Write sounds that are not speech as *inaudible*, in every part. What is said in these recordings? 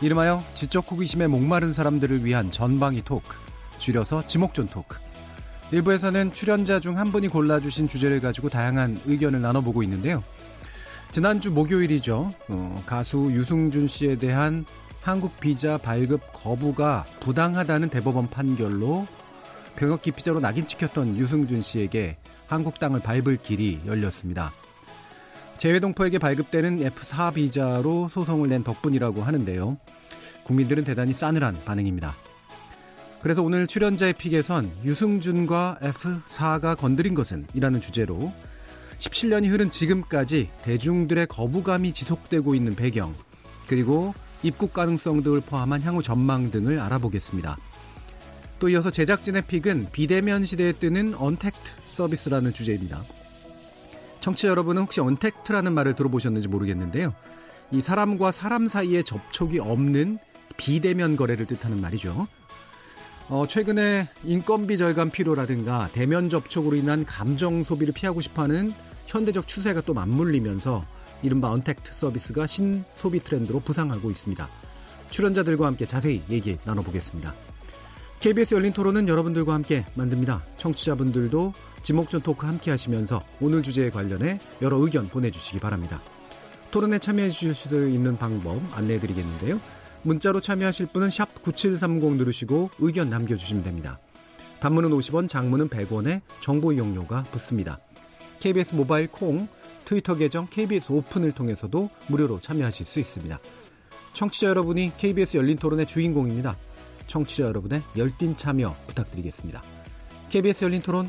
이름하여 지적 호기심에 목마른 사람들을 위한 전방위 토크, 줄여서 지목전 토크. 일부에서는 출연자 중 한 분이 골라주신 주제를 가지고 다양한 의견을 나눠보고 있는데요. 지난주 목요일이죠. 어, 가수 유승준 씨에 대한 한국 비자 발급 거부가 부당하다는 대법원 판결로 병역 기피자로 낙인 찍혔던 유승준 씨에게 한국 땅을 밟을 길이 열렸습니다. 재외동포에게 발급되는 F4 비자로 소송을 낸 덕분이라고 하는데요. 국민들은 대단히 싸늘한 반응입니다. 그래서 오늘 출연자의 픽에선 유승준과 F4가 건드린 것은 이라는 주제로 17년이 흐른 지금까지 대중들의 거부감이 지속되고 있는 배경, 그리고 입국 가능성 등을 포함한 향후 전망 등을 알아보겠습니다. 또 이어서 제작진의 픽은 비대면 시대에 뜨는 언택트 서비스라는 주제입니다. 청취자 여러분은 혹시 언택트라는 말을 들어보셨는지 모르겠는데요. 이 사람과 사람 사이에 접촉이 없는 비대면 거래를 뜻하는 말이죠. 어, 최근에 인건비 절감 필요라든가 대면 접촉으로 인한 감정 소비를 피하고 싶어하는 현대적 추세가 또 맞물리면서 이른바 언택트 서비스가 신소비 트렌드로 부상하고 있습니다. 출연자들과 함께 자세히 얘기 나눠보겠습니다. KBS 열린 토론은 여러분들과 함께 만듭니다. 청취자분들도 지목전 토크 함께 하시면서 오늘 주제에 관련해 여러 의견 보내주시기 바랍니다. 토론에 참여해 주실 수 있는 방법 안내해 드리겠는데요. 문자로 참여하실 분은 9730 누르시고 의견 남겨주시면 됩니다. 단문은 50원, 장문은 100원에 정보 이용료가 붙습니다. KBS 모바일 콩, 트위터 계정 KBS 오픈을 통해서도 무료로 참여하실 수 있습니다. 청취자 여러분이 KBS 열린 토론의 주인공입니다. 청취자 여러분의 열띤 참여 부탁드리겠습니다. KBS 열린 토론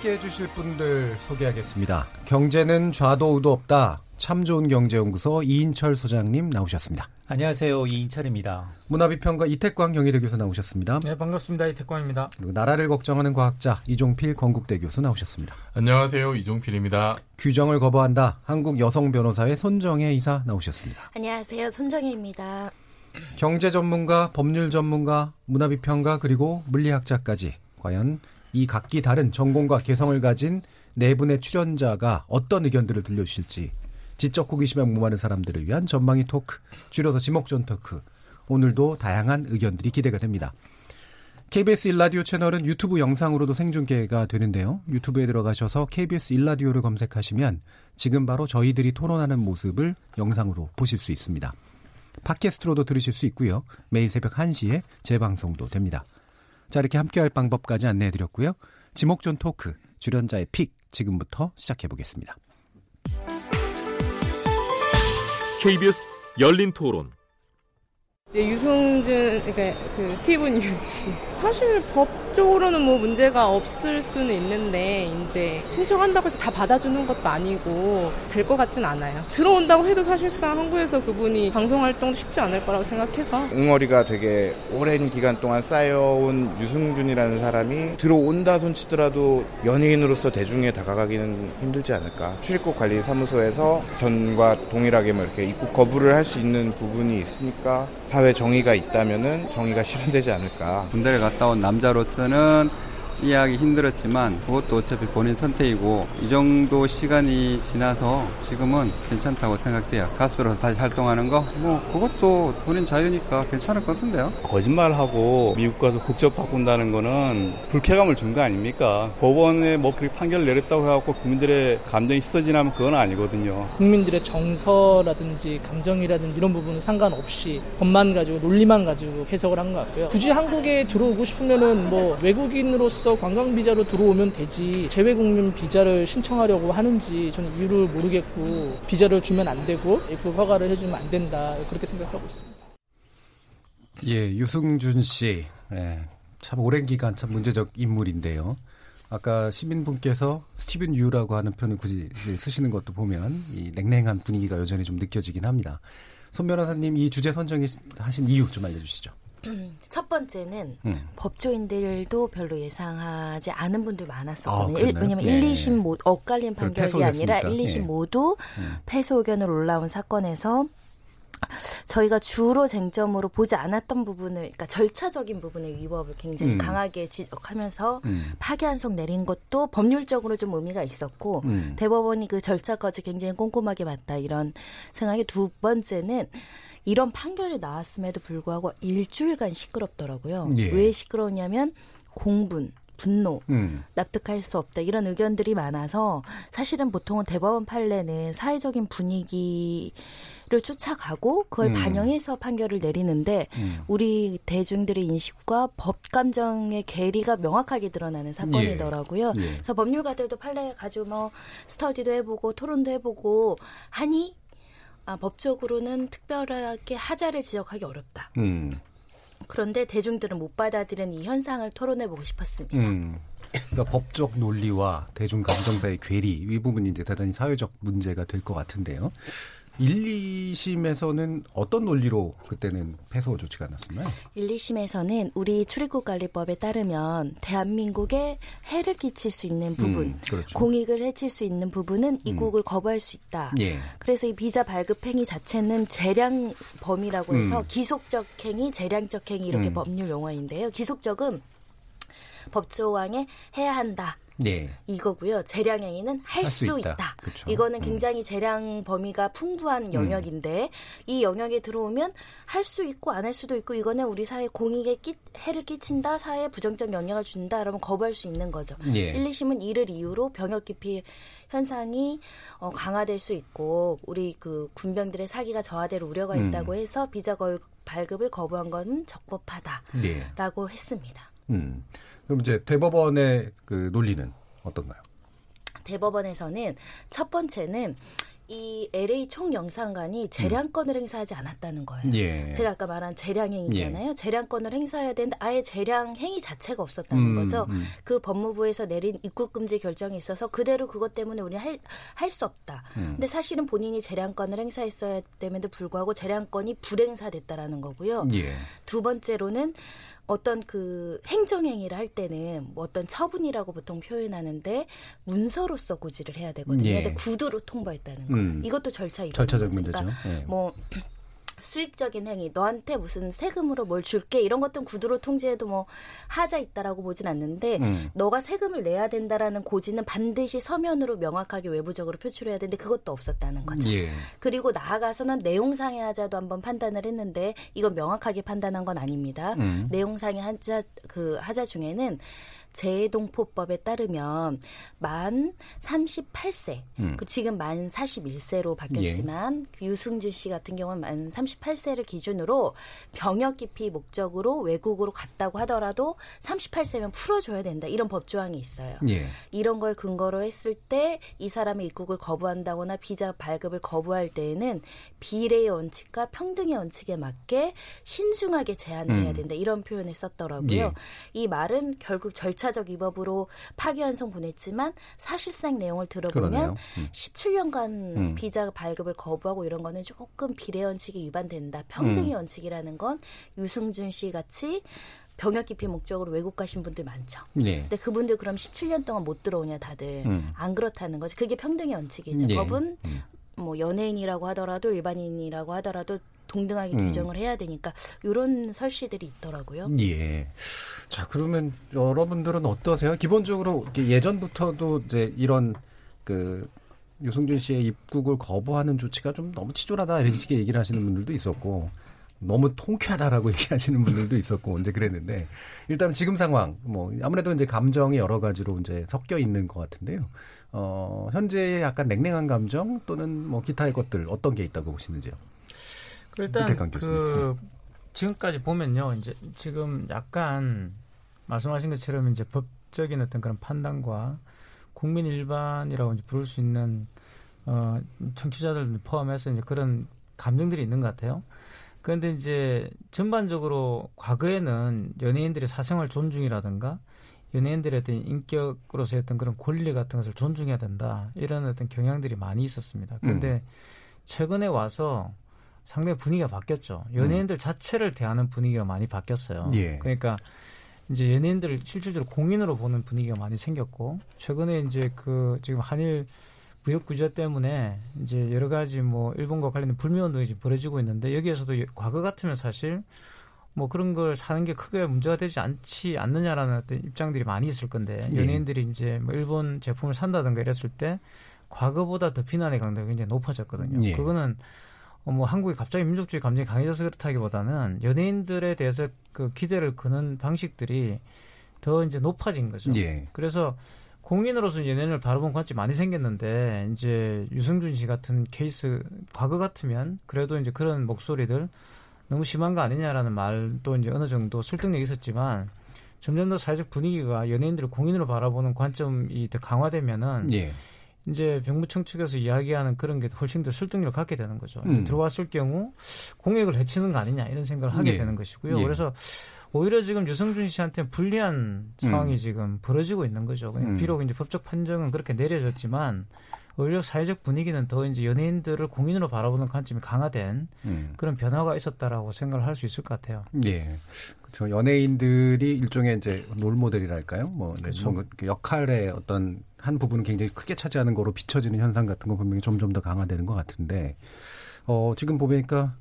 함께 해주실 분들 소개하겠습니다. 경제는 좌도 우도 없다. 참 좋은 경제연구소 이인철 소장님 나오셨습니다. 안녕하세요. 이인철입니다. 문화비평가 이태광 경희대 교수 나오셨습니다. 네, 반갑습니다. 이태광입니다. 그리고 나라를 걱정하는 과학자 이종필 건국대 교수 나오셨습니다. 안녕하세요. 이종필입니다. 규정을 거부한다. 한국 여성 변호사의 손정혜 이사 나오셨습니다. 안녕하세요. 손정혜입니다. 경제 전문가, 법률 전문가, 문화비평가 그리고 물리학자까지 과연 이 각기 다른 전공과 개성을 가진 네 분의 출연자가 어떤 의견들을 들려주실지 지적 호기심에 목마른 사람들을 위한 전망이 토크, 줄여서 지목전 토크. 오늘도 다양한 의견들이 기대가 됩니다. KBS 일라디오 채널은 유튜브 영상으로도 생중계가 되는데요. 유튜브에 들어가셔서 KBS 일라디오를 검색하시면 지금 바로 저희들이 토론하는 모습을 영상으로 보실 수 있습니다. 팟캐스트로도 들으실 수 있고요. 매일 새벽 1시에 재방송도 됩니다. 자, 이렇게 함께할 방법까지 안내해 드렸고요. 지목전 토크, 출연자의 픽 지금부터 시작해 보겠습니다. KBS 열린 토론. 네, 유승준, 그러니까 그 스티븐 유 씨. 사실 법적으로는 뭐 문제가 없을 수는 있는데 이제 신청한다고 해서 다 받아주는 것도 아니고 될 것 같진 않아요. 들어온다고 해도 사실상 한국에서 그분이 방송 활동도 쉽지 않을 거라고 생각해서 응어리가 되게 오랜 기간 동안 쌓여온 유승준이라는 사람이 들어온다 손치더라도 연예인으로서 대중에 다가가기는 힘들지 않을까. 출입국 관리 사무소에서 전과 동일하게 뭐 이렇게 입국 거부를 할 수 있는 부분이 있으니까 사회 정의가 있다면은 정의가 실현되지 않을까. 군대를 갔다 온 남자로서는 이해하기 힘들었지만 그것도 어차피 본인 선택이고 이 정도 시간이 지나서 지금은 괜찮다고 생각돼요. 가수로서 다시 활동하는 거 뭐 그것도 본인 자유니까 괜찮을 것 같은데요. 거짓말하고 미국 가서 국적 바꾼다는 거는 불쾌감을 준 거 아닙니까? 법원에 뭐 그렇게 판결 내렸다고 해갖고 국민들의 감정이 씻어지나면 그건 아니거든요. 국민들의 정서라든지 감정이라든지 이런 부분은 상관없이 법만 가지고 논리만 가지고 해석을 한 것 같고요. 굳이 한국에 들어오고 싶으면은 뭐 외국인으로서 관광 비자로 들어오면 되지 재외 국민 비자를 신청하려고 하는지 저는 이유를 모르겠고 비자를 주면 안 되고 그 허가를 해주면 안 된다 그렇게 생각하고 있습니다. 예, 유승준 씨. 예, 참 오랜 기간 참 문제적 인물인데요. 아까 시민분께서 스티븐 유라고 하는 표현을 굳이 쓰시는 것도 보면 이 냉랭한 분위기가 여전히 좀 느껴지긴 합니다. 손 변호사님 이 주제 선정이 하신 이유 좀 알려주시죠. *clears throat* 첫 번째는 음. 법조인들도 별로 예상하지 않은 분들 많았었거든요. 아, 일-? 왜냐면 예. 1, 2심 모두 엇갈린 그걸 판결이 아니라 패소했으니까. 1, 2심 예. 모두 음. 패소 의견으로 올라온 사건에서 저희가 주로 쟁점으로 보지 않았던 부분을, 그러니까 절차적인 부분의 위법을 굉장히 음. 강하게 지적하면서 음. 파기환송 내린 것도 법률적으로 좀 의미가 있었고 음. 대법원이 그 절차까지 굉장히 꼼꼼하게 봤다 이런 생각이 두 번째는 이런 판결이 나왔음에도 불구하고 일주일간 시끄럽더라고요. 예. 왜 시끄러우냐면 공분, 분노, 음. 납득할 수 없다 이런 의견들이 많아서 사실은 보통은 대법원 판례는 사회적인 분위기 를 쫓아가고 그걸 음. 반영해서 판결을 내리는데 음. 우리 대중들의 인식과 법 감정의 괴리가 명확하게 드러나는 사건이더라고요. 예. 그래서 법률가들도 판례 가지고 뭐 스터디도 해보고 토론도 해보고 하니 아, 법적으로는 특별하게 하자를 지적하기 어렵다. 음. 그런데 대중들은 못 받아들이는 이 현상을 토론해 보고 싶었습니다. 음. 그러니까 법적 논리와 대중 감정 사의 괴리 이 부분이 이제 대단히 사회적 문제가 될 것 같은데요. 1, 2심에서는 어떤 논리로 그때는 패소 조치가 났었나요? 1, 2심에서는 우리 출입국 관리법에 따르면 대한민국에 해를 끼칠 수 있는 부분, 음, 그렇죠. 공익을 해칠 수 있는 부분은 입국을 거부할 수 있다. 예. 그래서 이 비자 발급 행위 자체는 재량 범위라고 해서 음. 기속적 행위, 재량적 행위 이렇게 음. 법률 용어인데요. 기속적은 법조항에 해야 한다. 예. 이거고요. 재량 행위는 할 수 있다. 있다. 그렇죠. 이거는 음. 굉장히 재량 범위가 풍부한 영역인데 이 영역에 들어오면 할 수 있고 안 할 수도 있고 이거는 우리 사회 공익에 끼, 해를 끼친다, 사회에 부정적 영향을 준다, 그러면 거부할 수 있는 거죠. 예. 1, 2심은 이를 이유로 병역 기피 현상이 어, 강화될 수 있고 우리 그 군병들의 사기가 저하될 우려가 음. 있다고 해서 비자 걸, 발급을 거부한 것은 적법하다라고 예. 했습니다. 음. 그럼 이제 대법원의 그 논리는 어떤가요? 대법원에서는 첫 번째는 이 LA 총영상관이 재량권을 행사하지 않았다는 거예요. 예. 제가 아까 말한 재량행위잖아요. 재량권을 행사해야 되는데 아예 재량행위 자체가 없었다는 음, 거죠. 음. 그 법무부에서 내린 입국금지 결정이 있어서 그대로 그것 때문에 우리는 할, 할수 없다. 음. 근데 사실은 본인이 재량권을 행사했어야 됨에도 불구하고 재량권이 불행사됐다라는 거고요. 예. 두 번째로는 어떤 그 행정행위를 할 때는 뭐 어떤 처분이라고 보통 표현하는데 문서로서 고지를 해야 되거든요. 예. 근데 구두로 통보했다는 거. 음. 이것도 절차 위반. 절차적 문제죠. 예. 뭐 수익적인 행위, 너한테 무슨 세금으로 뭘 줄게 이런 것들은 구두로 통지해도 뭐 하자 있다라고 보진 않는데 음. 너가 세금을 내야 된다라는 고지는 반드시 서면으로 명확하게 외부적으로 표출해야 되는데 그것도 없었다는 거죠. 예. 그리고 나아가서는 내용상의 하자도 한번 판단을 했는데 이건 명확하게 판단한 건 아닙니다. 음. 내용상의 하자 그 하자 중에는 재해동포법에 따르면 만 38세, 음. 그 지금 만 41세로 바뀌었지만 그 유승준 씨 같은 경우는 만 38세를 기준으로 병역 기피 목적으로 외국으로 갔다고 하더라도 38세면 풀어줘야 된다 이런 법 조항이 있어요. 예. 이런 걸 근거로 했을 때 이 사람의 입국을 거부한다거나 비자 발급을 거부할 때에는 비례의 원칙과 평등의 원칙에 맞게 신중하게 제한을 음. 해야 된다 이런 표현을 썼더라고요. 예. 이 말은 결국 절 차적 위법으로 파기환송 보냈지만 사실상 내용을 들어보면. 음. 17년간 음. 비자 발급을 거부하고 이런 거는 조금 비례 원칙이 위반된다. 평등의 음. 원칙이라는 건 유승준 씨 같이 병역 기피 목적으로 외국 가신 분들 많죠. 예. 근데 그분들 그럼 17년 동안 못 들어오냐 다들 음. 안 그렇다는 거죠. 그게 평등의 원칙이죠. 예. 법은 음. 뭐 연예인이라고 하더라도 일반인이라고 하더라도 동등하게 음. 규정을 해야 되니까 이런 설시들이 있더라고요. 예. 자, 그러면 여러분들은 어떠세요? 기본적으로 예전부터도 이제 이런 그 유승준 씨의 입국을 거부하는 조치가 좀 너무 치졸하다 이런 식의 얘기를 하시는 분들도 있었고 너무 통쾌하다라고 *laughs* 얘기하시는 분들도 있었고 이제 그랬는데 일단 지금 상황 뭐 아무래도 이제 감정이 여러 가지로 이제 섞여 있는 것 같은데요. 어, 현재의 약간 냉랭한 감정 또는 뭐 기타의 것들 어떤 게 있다고 보시는지요? 일단. 그 지금까지 보면요, 이제 지금 약간 말씀하신 것처럼 이제 법적인 어떤 그런 판단과 국민 일반이라고 이제 부를 수 있는 어 청취자들 포함해서 이제 그런 감정들이 있는 것 같아요. 그런데 이제 전반적으로 과거에는 연예인들의 사생활 존중이라든가 연예인들의 어떤 인격으로서의 어떤 그런 권리 같은 것을 존중해야 된다 이런 어떤 경향들이 많이 있었습니다. 그런데 최근에 와서 상당히 분위기가 바뀌었죠. 연예인들 자체를 대하는 분위기가 많이 바뀌었어요. 예. 그러니까 이제 연예인들을 실질적으로 공인으로 보는 분위기가 많이 생겼고 최근에 이제 그 지금 한일 무역 규제 때문에 이제 여러 가지 뭐 일본과 관련된 불매 운동이 지금 벌어지고 있는데 여기에서도 과거 같으면 사실 뭐 그런 걸 사는 게 크게 문제가 되지 않지 않느냐라는 어떤 입장들이 많이 있을 건데 예. 연예인들이 이제 뭐 일본 제품을 산다든가 이랬을 때 과거보다 더 비난의 강도가 굉장히 높아졌거든요. 예. 그거는 어, 뭐 한국이 갑자기 민족주의 감정이 강해져서 그렇다기보다는 연예인들에 대해서 그 기대를 거는 방식들이 더 이제 높아진 거죠. 예. 그래서 공인으로서 연예인을 바라본 관점이 많이 생겼는데 이제 유승준 씨 같은 케이스 과거 같으면 그래도 이제 그런 목소리들 너무 심한 거 아니냐라는 말도 이제 어느 정도 설득력이 있었지만 점점 더 사회적 분위기가 연예인들을 공인으로 바라보는 관점이 더 강화되면은 예. 이제 병무청 측에서 이야기하는 그런 게 훨씬 더 설득력을 갖게 되는 거죠. 음. 들어왔을 경우 공익을 해치는 거 아니냐 이런 생각을 하게 예. 되는 것이고요. 예. 그래서 오히려 지금 유승준 씨한테 불리한 상황이 음. 지금 벌어지고 있는 거죠. 그냥 음. 비록 이제 법적 판정은 그렇게 내려졌지만 오히려 사회적 분위기는 더 이제 연예인들을 공인으로 바라보는 관점이 강화된 음. 그런 변화가 있었다라고 생각을 할 수 있을 것 같아요. 예. 그렇죠. 연예인들이 일종의 이제 롤 모델이랄까요? 뭐 네, 그렇죠. 뭔가 그 역할의 어떤 한 부분을 굉장히 크게 차지하는 거로 비춰지는 현상 같은 거 분명히 점점 더 강화되는 것 같은데 어 지금 보니까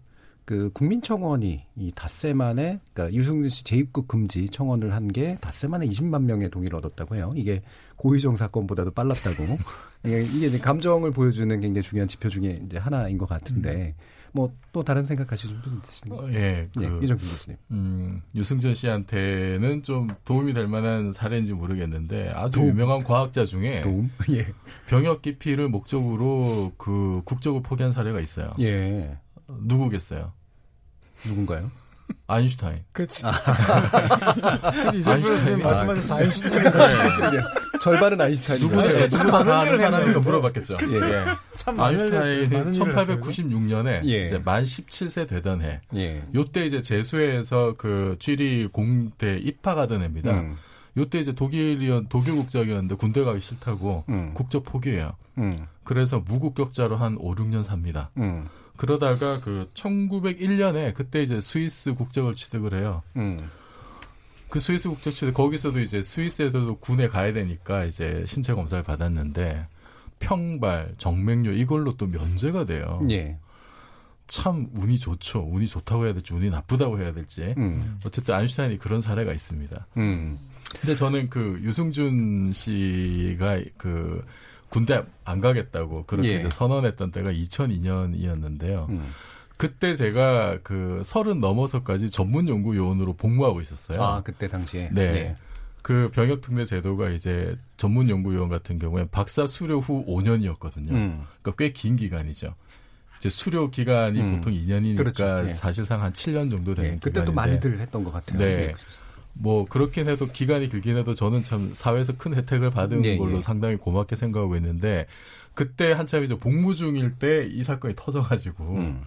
그 국민청원이 이 닷새 만에 그러니까 유승준 씨 재입국 금지 청원을 한 게 닷새 만에 20만 명의 동의를 얻었다고 해요. 이게 고의정 사건보다도 빨랐다고. *laughs* 이게, 이제 감정을 보여주는 굉장히 중요한 지표 중에 이제 하나인 것 같은데 뭐 또 다른 생각하시는 분 있으신가요? 어, 예, 그, 예, 이정균 교수님. 음, 유승전 씨한테는 좀 도움이 될 만한 사례인지 모르겠는데 아주 도움? 유명한 과학자 중에 도움? *laughs* 예. 병역 기피를 목적으로 그 국적을 포기한 사례가 있어요. 예. 누구겠어요? 누군가요? 아인슈타인. 그렇지. *laughs* 아인슈타인이 말씀하신 다 아인슈타인 네. 절반은 아인슈타인이고. 누구나, 아인슈타인 누구나 다 아는 일을 사람이니까. 물어봤겠죠. 예. 많은 일을 했어요. 1896년에 예. 이제 만 17세 되던 해. 예. 요때 이제 재수해서 그 취리 공대 입학하던 해입니다. 음. 요때 이제 독일이었 독일 국적이었는데 군대 가기 싫다고 음. 국적 포기해요. 음. 그래서 무국격자로 한 5, 6년 삽니다. 음. 그러다가 그 1901년에 그때 이제 스위스 국적을 취득을 해요. 음. 그 스위스 취득 거기서도 이제 스위스에서도 군에 가야 되니까 이제 신체 검사를 받았는데 평발, 정맥류 이걸로 또 면제가 돼요. 예. 참 운이 좋죠. 운이 좋다고 해야 될지 운이 나쁘다고 해야 될지. 음. 어쨌든 아인슈타인이 그런 사례가 있습니다. 음. 근데 저는 그 유승준 씨가 그 군대 안 가겠다고 그렇게 예. 이제 선언했던 때가 2002년이었는데요. 음. 그때 제가 그 서른 넘어서까지 전문 연구 요원으로 복무하고 있었어요. 아, 그때 당시에. 네. 예. 그 병역 특례 제도가 이제 전문 연구 요원 같은 경우에 박사 수료 후 5년이었거든요. 음. 그러니까 꽤 긴 기간이죠. 이제 수료 기간이 음. 보통 2년이니까 그렇죠. 예. 사실상 한 7년 정도 되는 예. 그때도 많이들 했던 것 같아요. 네. 예. 뭐 그렇긴 해도 기간이 길긴 해도 저는 참 사회에서 큰 혜택을 받은 예, 걸로 예. 상당히 고맙게 생각하고 있는데 그때 한참 이제 복무 중일 때 이 사건이 터져가지고 음.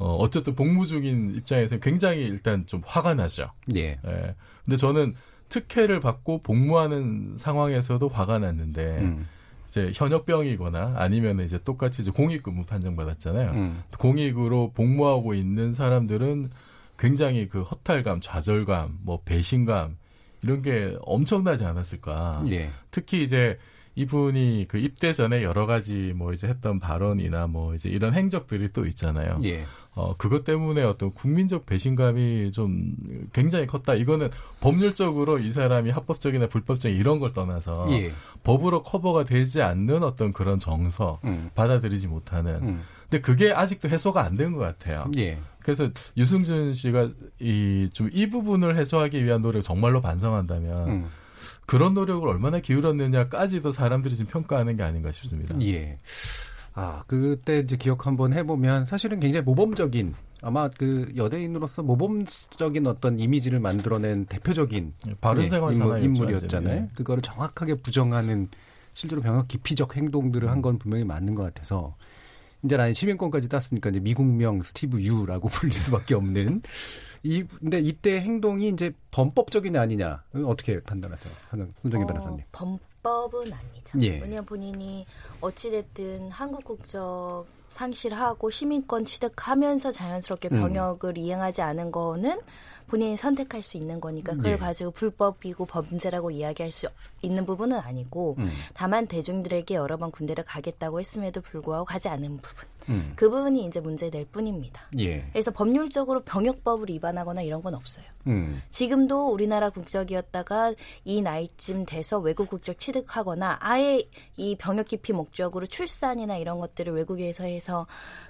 어 어쨌든 복무 중인 입장에서 굉장히 일단 좀 화가 나죠. 예. 예. 근데 저는 특혜를 받고 복무하는 상황에서도 화가 났는데 음. 이제 현역병이거나 아니면 이제 똑같이 이제 공익근무 판정받았잖아요. 음. 공익으로 복무하고 있는 사람들은 굉장히 그 허탈감, 좌절감, 뭐 배신감 이런 게 엄청나지 않았을까. 예. 특히 이제 이분이 그 입대 전에 여러 가지 뭐 이제 했던 발언이나 뭐 이제 이런 행적들이 또 있잖아요. 예. 어, 그것 때문에 어떤 국민적 배신감이 좀 굉장히 컸다. 이거는 법률적으로 이 사람이 합법적이나 불법적인 이런 걸 떠나서 예. 법으로 커버가 되지 않는 어떤 그런 정서 음. 받아들이지 못하는. 음. 근데 그게 아직도 해소가 안 된 것 같아요. 예. 그래서 유승준 씨가 이 좀 이 부분을 해소하기 위한 노력 정말로 반성한다면 음. 그런 노력을 얼마나 기울였느냐까지도 사람들이 지금 평가하는 게 아닌가 싶습니다. 예. 아, 그때 이제 기억 한번 해보면 사실은 굉장히 모범적인 아마 그 여대인으로서 모범적인 어떤 이미지를 만들어낸 대표적인 바른 예, 생활 인물, 사나이였죠, 인물 이었잖아요. 완전히. 그거를 정확하게 부정하는 실제로 병역 기피적 행동들을 한 건 분명히 맞는 것 같아서 이제 나는 시민권까지 땄으니까 이제 미국명 스티브 유라고 *laughs* 불릴 수밖에 없는 이 근데 이때 행동이 이제 범법적이냐 아니냐 어떻게 판단하세요, 손정희 어, 변호사님? 범 법은 아니죠. 예. 왜냐하면 본인이 어찌됐든 한국 국적 상실하고 시민권 취득하면서 자연스럽게 음. 병역을 이행하지 않은 거는 본인이 선택할 수 있는 거니까 그걸 예. 가지고 불법이고 범죄라고 이야기할 수 있는 부분은 아니고 음. 다만 대중들에게 여러 번 군대를 가겠다고 했음에도 불구하고 가지 않은 부분 음. 그 부분이 이제 문제될 뿐입니다. 예. 그래서 법률적으로 병역법을 위반하거나 이런 건 없어요. 음. 지금도 우리나라 국적이었다가 이 나이쯤 돼서 외국 국적 취득하거나 아예 이 병역 기피 목적으로 출산이나 이런 것들을 외국에서 해서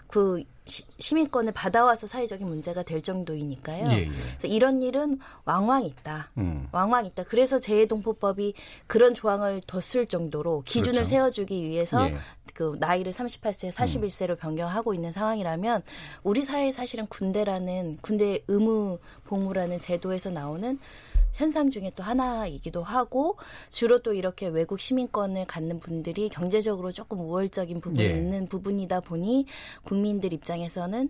그 시, 시민권을 받아와서 사회적인 문제가 될 정도이니까요. 예, 예. 그래서 이런 일은 왕왕 있다. 음. 왕왕 있다. 그래서 재해동포법이 그런 조항을 뒀을 정도로 기준을 그렇죠. 세워주기 위해서 예. 그 나이를 38세, 41세로 변경하고 있는 상황이라면 우리 사회에 사실은 군대라는 군대 의무 복무라는 제도에서 나오는 현상 중에 또 하나이기도 하고 주로 또 이렇게 외국 시민권을 갖는 분들이 경제적으로 조금 우월적인 부분이 예. 있는 부분이다 보니 국민들 입장에서는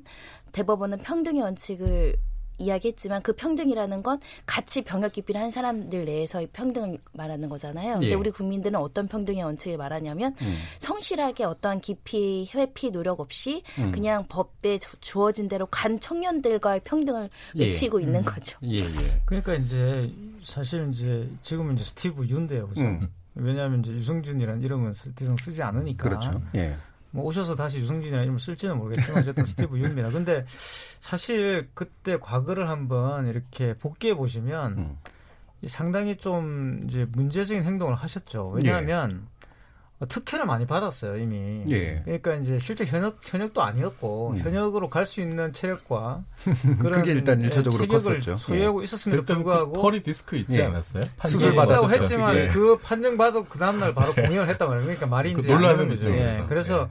대법원은 평등의 원칙을 이야기했지만 그 평등이라는 건 같이 병역 기피를 한 사람들 내에서의 평등을 말하는 거잖아요. 근데 예. 우리 국민들은 어떤 평등의 원칙을 말하냐면 음. 성실하게 어떠한 기피, 회피 노력 없이 음. 그냥 법에 주- 주어진 대로 간 청년들과의 평등을 예. 외치고 있는 거죠. 예, 예. 그러니까 이제 사실 이제 지금은 이제 스티브 윤데요, 그죠? 음. 왜냐하면 이제 유승준이라는 이름은 설대성 쓰지 않으니까. 그렇죠. 예. 뭐 오셔서 다시 유승준이라는 이름을 쓸지는 모르겠지만 어쨌든 *laughs* 스티브 윤입니다. 근데 사실 그때 과거를 한번 이렇게 복귀해 보시면 음. 이 상당히 좀 이제 문제적인 행동을 하셨죠. 왜냐하면 어, 특혜를 많이 받았어요 이미. 예. 그러니까 이제 실제 현역 현역도 아니었고 음. 현역으로 갈 수 있는 체력과 *laughs* 그게 일단 예, 일차적으로 컸었죠. 소유하고 있었음에도 그때는 불구하고 그 펄이 디스크 있지 예. 않았어요? 수술. 했다고 했지만 예. 그 판정 받고 그 다음 날 바로 공연을 했단 말이에요. 그러니까 말이 그 이제 되는 거죠. 있죠, 예. 그래서. 그래서 예.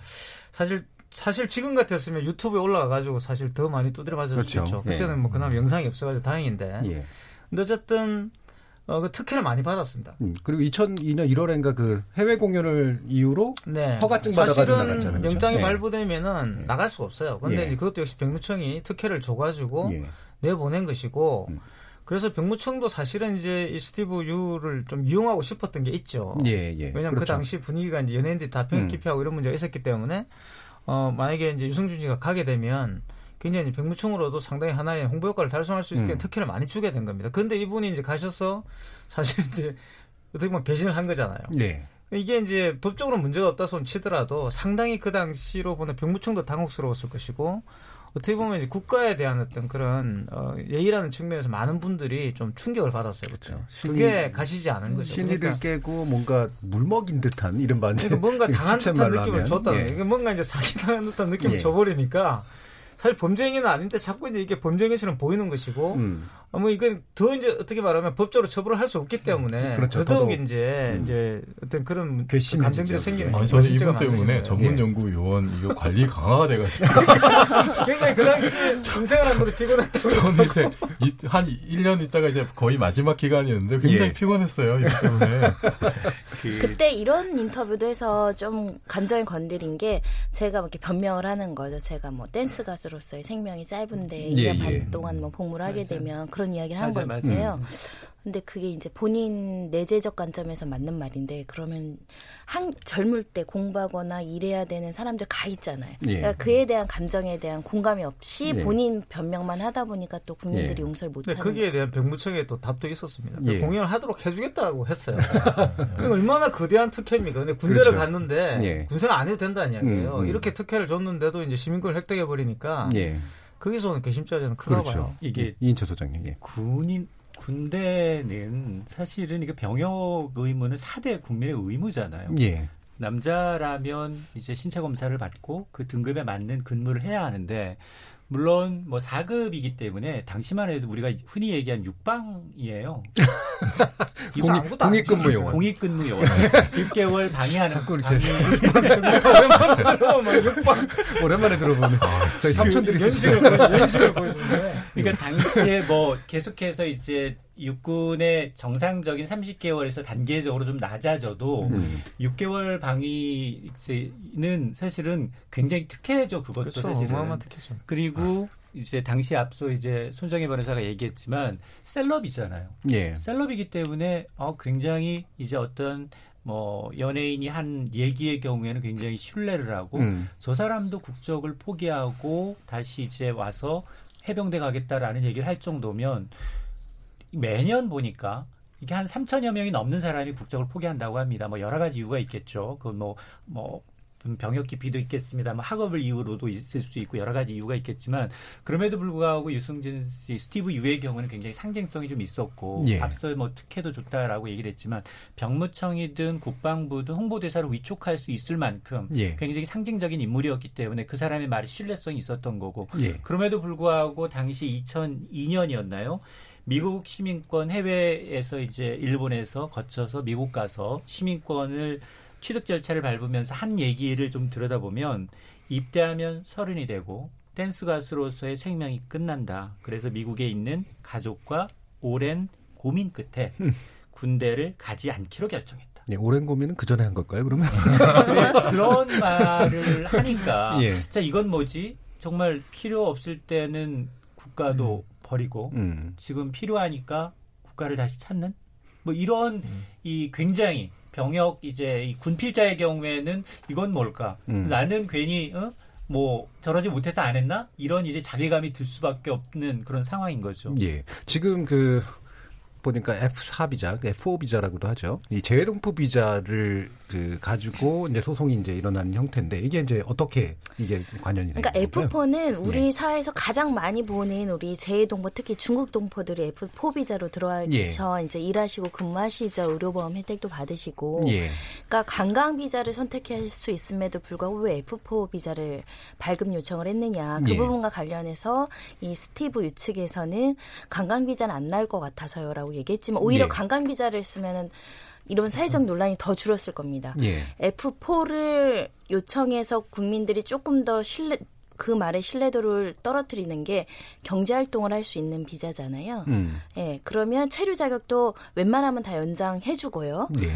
사실 사실 지금 같았으면 유튜브에 올라가가지고 사실 더 많이 두드려 맞을 그렇죠. 수 있죠. 예. 그때는 뭐 그나마 영상이 없어가지고 다행인데. 예. 근데 어쨌든 어, 그 특혜를 많이 받았습니다. 음, 그리고 2002년 1월엔가 그 해외 공연을 이유로 네. 허가증 받아가지고 사실은 나갔잖아요. 그죠? 영장이 예. 발부되면은 나갈 수가 없어요. 근데 예. 그것도 역시 병무청이 특혜를 줘가지고 예. 내보낸 것이고 음. 그래서 병무청도 사실은 이제 이 스티브 유를 좀 이용하고 싶었던 게 있죠. 예, 예. 왜냐하면 그 그렇죠. 당시 분위기가 이제 연예인들이 다 병역 음. 기피하고 이런 문제가 있었기 때문에 어 만약에 이제 유승준 씨가 가게 되면 굉장히 이제 병무청으로도 상당히 하나의 홍보 효과를 달성할 수 있게 음. 특혜를 많이 주게 된 겁니다. 그런데 이분이 이제 가셔서 사실 이제 어떻게 보면 배신을 한 거잖아요. 예. 이게 이제 법적으로 문제가 없다 손 치더라도 상당히 그 당시로 보는 병무청도 당혹스러웠을 것이고 어떻게 보면 이제 국가에 대한 어떤 그런 어, 예의라는 측면에서 많은 분들이 좀 충격을 받았어요. 그렇죠. 그게 가시지 않은 거죠. 신의를 그러니까 깨고 뭔가 물먹인 듯한 이런 반 그러니까 뭔가 당한 *laughs* 듯한 느낌을 하면. 줬다는 예. 이게 뭔가 이제 사기 당한 듯한 느낌을 예. 줘버리니까 사실 범죄 행위는 아닌데 자꾸 이제 이게 범죄 행위처럼 보이는 것이고 음. 어, 뭐 이건 더 이제 어떻게 말하면 법적으로 처벌을 할 수 없기 때문에 그렇죠. 더더욱 이제 음. 이제 어떤 그런 감정들이. 생기는 아니, 거죠. 저는 이분 때문에. 전문 예. 연구 요원 이거 관리 강화가 돼가지고 *laughs* 굉장히 그 당시에 인생을 피곤했다고 저는 이제 이- 한 1년 있다가 이제 거의 마지막 기간이었는데 굉장히 예. 피곤했어요. 이것 때문에. *laughs* 그때 이런 인터뷰도 해서 좀 감정을 건드린 게 제가 뭐 이렇게 변명을 하는 거죠. 제가 뭐 댄스 가수 로서의 생명이 짧은데 예, 2년 반 예. 동안 뭐 복무를 하게 되면 그런 이야기를 한 맞아요, 거예요. 맞아요. 근데 그게 이제 본인 내재적 관점에서 맞는 말인데 그러면 한 젊을 때 공부하거나 일해야 되는 사람들 가 있잖아요. 예. 그러니까 그에 대한 감정에 대한 공감이 없이 예. 본인 변명만 하다 보니까 또 국민들이 예. 용서를 못 근데 하는 거기에 거죠. 대한 병무청의 또 답도 있었습니다. 예. 공연을 하도록 해주겠다고 했어요. 얼마나 거대한 특혜입니까? 근데 군대를 그렇죠. 갔는데 예. 군생을 안 해도 된다는 이야기예요. 음, 음. 이렇게 특혜를 줬는데도 이제 시민권을 획득해 버리니까 예. 거기서 오는 괘씸죄가 저는 크다고 그렇죠. 봐요. 이게 이인철 소장님. 예. 군인 군대는 사실은 이게 병역 의무는 4대 국민의 의무잖아요. 예. 남자라면 이제 신체 검사를 받고 그 등급에 맞는 근무를 해야 하는데 물론 뭐 4급이기 때문에 당시만 해도 우리가 흔히 얘기한 육방이에요. *laughs* 공익- 공익근무 요원. 공익근무 요원. *laughs* 6개월 방해하는 자꾸 이렇게 방해. *laughs* 육방. 오랜만에 들어보는 저희 삼촌들이 연식을 연식을 보여주는데. 그러니까 당시에 뭐 계속해서 이제 육군의 정상적인 30개월에서 단계적으로 좀 낮아져도 음. 6개월 방위는 사실은 굉장히 특혜죠 그것도 그렇죠. 사실은. 어마어마한 특혜죠. 그리고 이제 당시 앞서 이제 손정혜 변호사가 얘기했지만 셀럽이잖아요. 예. 셀럽이기 때문에 어 굉장히 이제 어떤 뭐 연예인이 한 얘기의 경우에는 굉장히 신뢰를 하고 음. 저 사람도 국적을 포기하고 다시 이제 와서 해병대 가겠다라는 얘기를 할 정도면 매년 보니까 이게 한 3천여 명이 넘는 사람이 국적을 포기한다고 합니다. 뭐 여러 가지 이유가 있겠죠. 그뭐 뭐 병역 기피도 있겠습니다. 뭐 학업을 이유로도 있을 수 있고 여러 가지 이유가 있겠지만 그럼에도 불구하고 유승진 씨, 스티브 유의 경우는 굉장히 상징성이 좀 있었고 예. 앞서 뭐 특혜도 좋다라고 얘기를 했지만 병무청이든 국방부든 홍보대사를 위촉할 수 있을 만큼 예. 굉장히 상징적인 인물이었기 때문에 그 사람의 말이 신뢰성이 있었던 거고 예. 그럼에도 불구하고 당시 2002년이었나요? 미국 시민권 해외에서 이제 일본에서 거쳐서 미국 가서 시민권을 취득 절차를 밟으면서 한 얘기를 좀 들여다보면 입대하면 서른이 되고 댄스 가수로서의 생명이 끝난다. 그래서 미국에 있는 가족과 오랜 고민 끝에 군대를 가지 않기로 결정했다. 예, 오랜 고민은 그 전에 한 걸까요? 그러면 *laughs* 그런 말을 하니까 예. 자 이건 뭐지? 정말 필요 없을 때는 국가도 버리고 음. 지금 필요하니까 국가를 다시 찾는 뭐 이런 이 굉장히 병역 이제 이 군필자의 경우에는 이건 뭘까? 음. 나는 괜히 어? 뭐 저러지 못해서 안 했나? 이런 이제 자괴감이 들 수밖에 없는 그런 상황인 거죠. 예. 지금 그 보니까 F4 비자, 그 F5 비자라고도 하죠. 이 재외동포 비자를 그 가지고 이제 소송이 이제 일어나는 형태인데 이게 이제 어떻게 이게 관련이 되는 그러니까 건가요? F4는 우리 예. 사회에서 가장 많이 보는 우리 재외동포 특히 중국 동포들이 F4 비자로 들어와서 예. 이제 일하시고 근무하시자 의료보험 혜택도 받으시고 예. 그러니까 관광 비자를 선택할 수 있음에도 불구하고 왜 F4 비자를 발급 요청을 했느냐 그 예. 부분과 관련해서 이 스티브 유 측에서는 관광 비자는 안 나올 것 같아서요라고 얘기했지만 오히려 예. 관광 비자를 쓰면은 이런 사회적 논란이 더 줄었을 겁니다. 예. F4를 요청해서 국민들이 조금 더 신뢰 그 말의 신뢰도를 떨어뜨리는 게 경제 활동을 할 수 있는 비자잖아요. 음. 예, 그러면 체류 자격도 웬만하면 다 연장해 주고요. 예.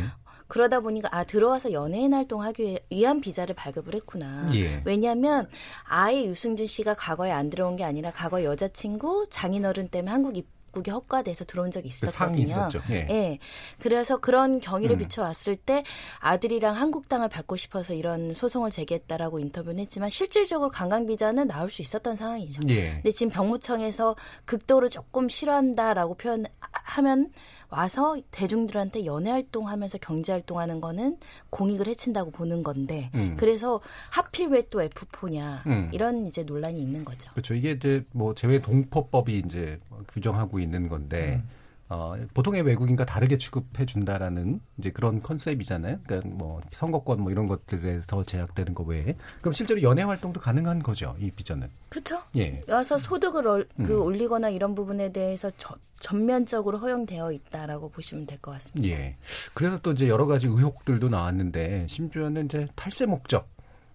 그러다 보니까 아 들어와서 연예인 활동하기 위한 비자를 발급을 했구나. 예. 왜냐하면 아예 유승준 씨가 과거에 안 들어온 게 아니라 과거 여자친구 장인어른 때문에 한국 입 국이 허가돼서 들어온 적이 그 있었거든요. 있었죠. 예. 예. 그래서 그런 경위를 음. 비춰왔을 때 아들이랑 한국 땅을 받고 싶어서 이런 소송을 제기했다라고 인터뷰는 했지만 실질적으로 관광 비자는 나올 수 있었던 상황이죠. 예. 근데 지금 병무청에서 극도로 조금 싫어한다라고 표현하면 와서 대중들한테 연애 활동하면서 경제 활동하는 거는 공익을 해친다고 보는 건데 음. 그래서 하필 왜 또 F4냐 음. 이런 이제 논란이 있는 거죠. 그렇죠. 이게 이제 뭐 재외 동포법이 이제 규정하고 있는 건데 음. 어, 보통의 외국인과 다르게 취급해 준다라는 이제 그런 컨셉이잖아요. 그러니까 뭐 선거권 뭐 이런 것들에서 제약되는 거 외에 그럼 실제로 연예 활동도 가능한 거죠. 이 비자는. 그렇죠? 예. 와서 소득을 얼- 그 음. 올리거나 이런 부분에 대해서 저- 전면적으로 허용되어 있다라고 보시면 될 것 같습니다. 예. 그래서 또 이제 여러 가지 의혹들도 나왔는데 심지어는 이제 탈세 목적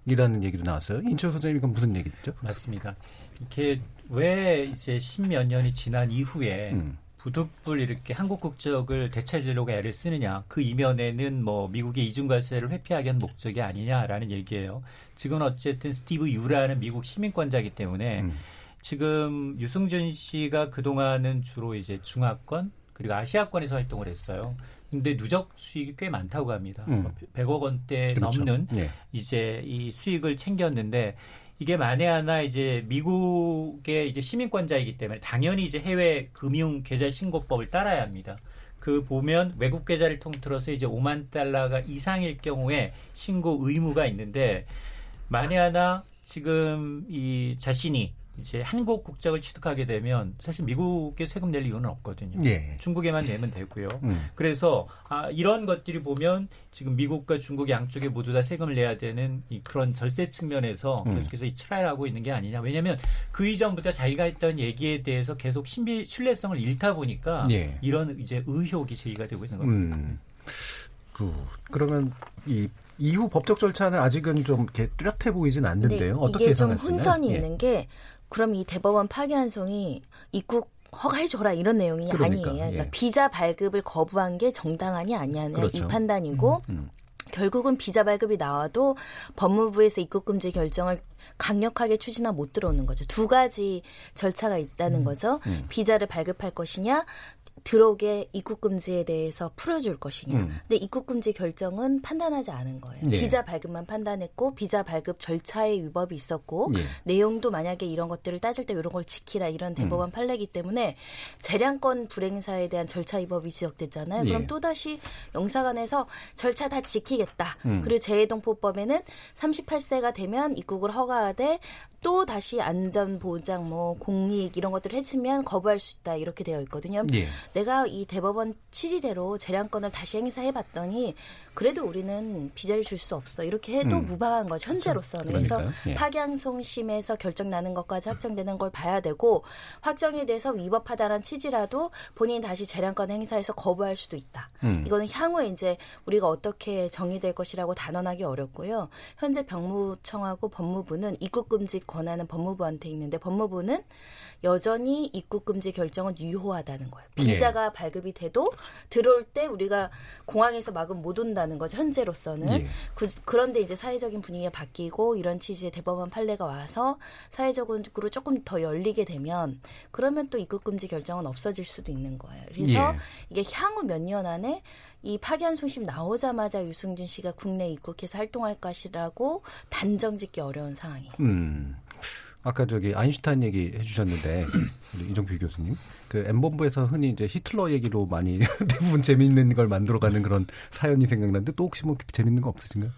이라는 얘기도 나왔어요. 인천 선생님 이건 무슨 얘기죠? 맞습니다. 이렇게 왜 이제 십몇 년이 지난 이후에 음. 부득불 이렇게 한국 국적을 되찾으려고 애를 쓰느냐. 그 이면에는 뭐 미국의 이중과세를 회피하기 위한 목적이 아니냐라는 얘기예요. 지금 어쨌든 스티브 유라는 미국 시민권자이기 때문에 음. 지금 유승준 씨가 그 동안은 주로 이제 중화권 그리고 아시아권에서 활동을 했어요. 근데 누적 수익이 꽤 많다고 합니다. 음. 100억 원대 그렇죠. 넘는 예. 이제 이 수익을 챙겼는데 이게 만에 하나 이제 미국의 이제 시민권자이기 때문에 당연히 이제 해외 금융 계좌 신고법을 따라야 합니다. 그 보면 외국 계좌를 통틀어서 이제 5만 달러가 이상일 경우에 신고 의무가 있는데 만에 하나 지금 이 자신이 이제 한국 국적을 취득하게 되면 사실 미국에 세금 낼 이유는 없거든요. 예. 중국에만 내면 되고요. 음. 그래서 아, 이런 것들이 보면 지금 미국과 중국 양쪽에 모두 다 세금을 내야 되는 이 그런 절세 측면에서 음. 계속해서 이 트라이하고 있는 게 아니냐. 왜냐하면 그 이전부터 자기가 했던 얘기에 대해서 계속 신비 신뢰성을 잃다 보니까 예. 이런 이제 의혹이 제기가 되고 있는 겁니다. 음. 그, 그러면 이 이후 법적 절차는 아직은 좀 이렇게 뚜렷해 보이진 않는데요. 어떻게 이게 좀 예상하시나요? 혼선이 예. 있는 게 그럼 이 대법원 파기환송이 입국 허가해줘라 이런 내용이 그러니까, 아니에요. 그러니까 예. 비자 발급을 거부한 게 정당하냐 아니냐는 그렇죠. 이 판단이고 음. 결국은 비자 발급이 나와도 법무부에서 입국 금지 결정을 강력하게 추진하 못 들어오는 거죠. 두 가지 절차가 있다는 거죠. 음. 비자를 발급할 것이냐 들어오게 입국 금지에 대해서 풀어줄 것이냐. 음. 근데 입국 금지 결정은 판단하지 않은 거예요. 예. 비자 발급만 판단했고 비자 발급 절차에 위법이 있었고 예. 내용도 만약에 이런 것들을 따질 때 이런 걸 지키라 이런 대법원 판례이기 때문에 재량권 불행사에 대한 절차 위법이 지적됐잖아요. 예. 그럼 또 다시 영사관에서 절차 다 지키겠다. 음. 그리고 재해동포법에는 38세가 되면 입국을 허가하되 또 다시 안전 보장 뭐 공익 이런 것들을 했으면 거부할 수 있다 이렇게 되어 있거든요. 예. 내가 이 대법원 취지대로 재량권을 다시 행사해 봤더니 그래도 우리는 비자를 줄 수 없어 이렇게 해도 음. 무방한 거죠 현재로서는 그래서 그러니까요. 예. 파기환송심에서 결정 나는 것까지 확정되는 걸 봐야 되고 확정에 대해서 위법하다는 취지라도 본인이 다시 재량권 행사해서 거부할 수도 있다. 음. 이거는 향후에 이제 우리가 어떻게 정의될 것이라고 단언하기 어렵고요. 현재 병무청하고 법무부는 입국 금지 권한은 법무부한테 있는데 법무부는 여전히 입국 금지 결정은 유효하다는 거예요. 예. 비자가 발급이 돼도 들어올 때 우리가 공항에서 막으면 못 온다는 거죠. 현재로서는. 예. 그, 그런데 이제 사회적인 분위기가 바뀌고 이런 취지의 대법원 판례가 와서 사회적으로 조금 더 열리게 되면 그러면 또 입국 금지 결정은 없어질 수도 있는 거예요. 그래서 예. 이게 향후 몇 년 안에 이 파기환송심 나오자마자 유승준 씨가 국내 입국해서 활동할 것이라고 단정 짓기 어려운 상황이에요. 음. 아까 저기 아인슈타인 얘기 해주셨는데 이종필 교수님 그 엠본부에서 흔히 이제 히틀러 얘기로 많이 *laughs* 대부분 재미있는 걸 만들어가는 그런 사연이 생각나는데 또 혹시 뭐 재밌는 거 없으신가요?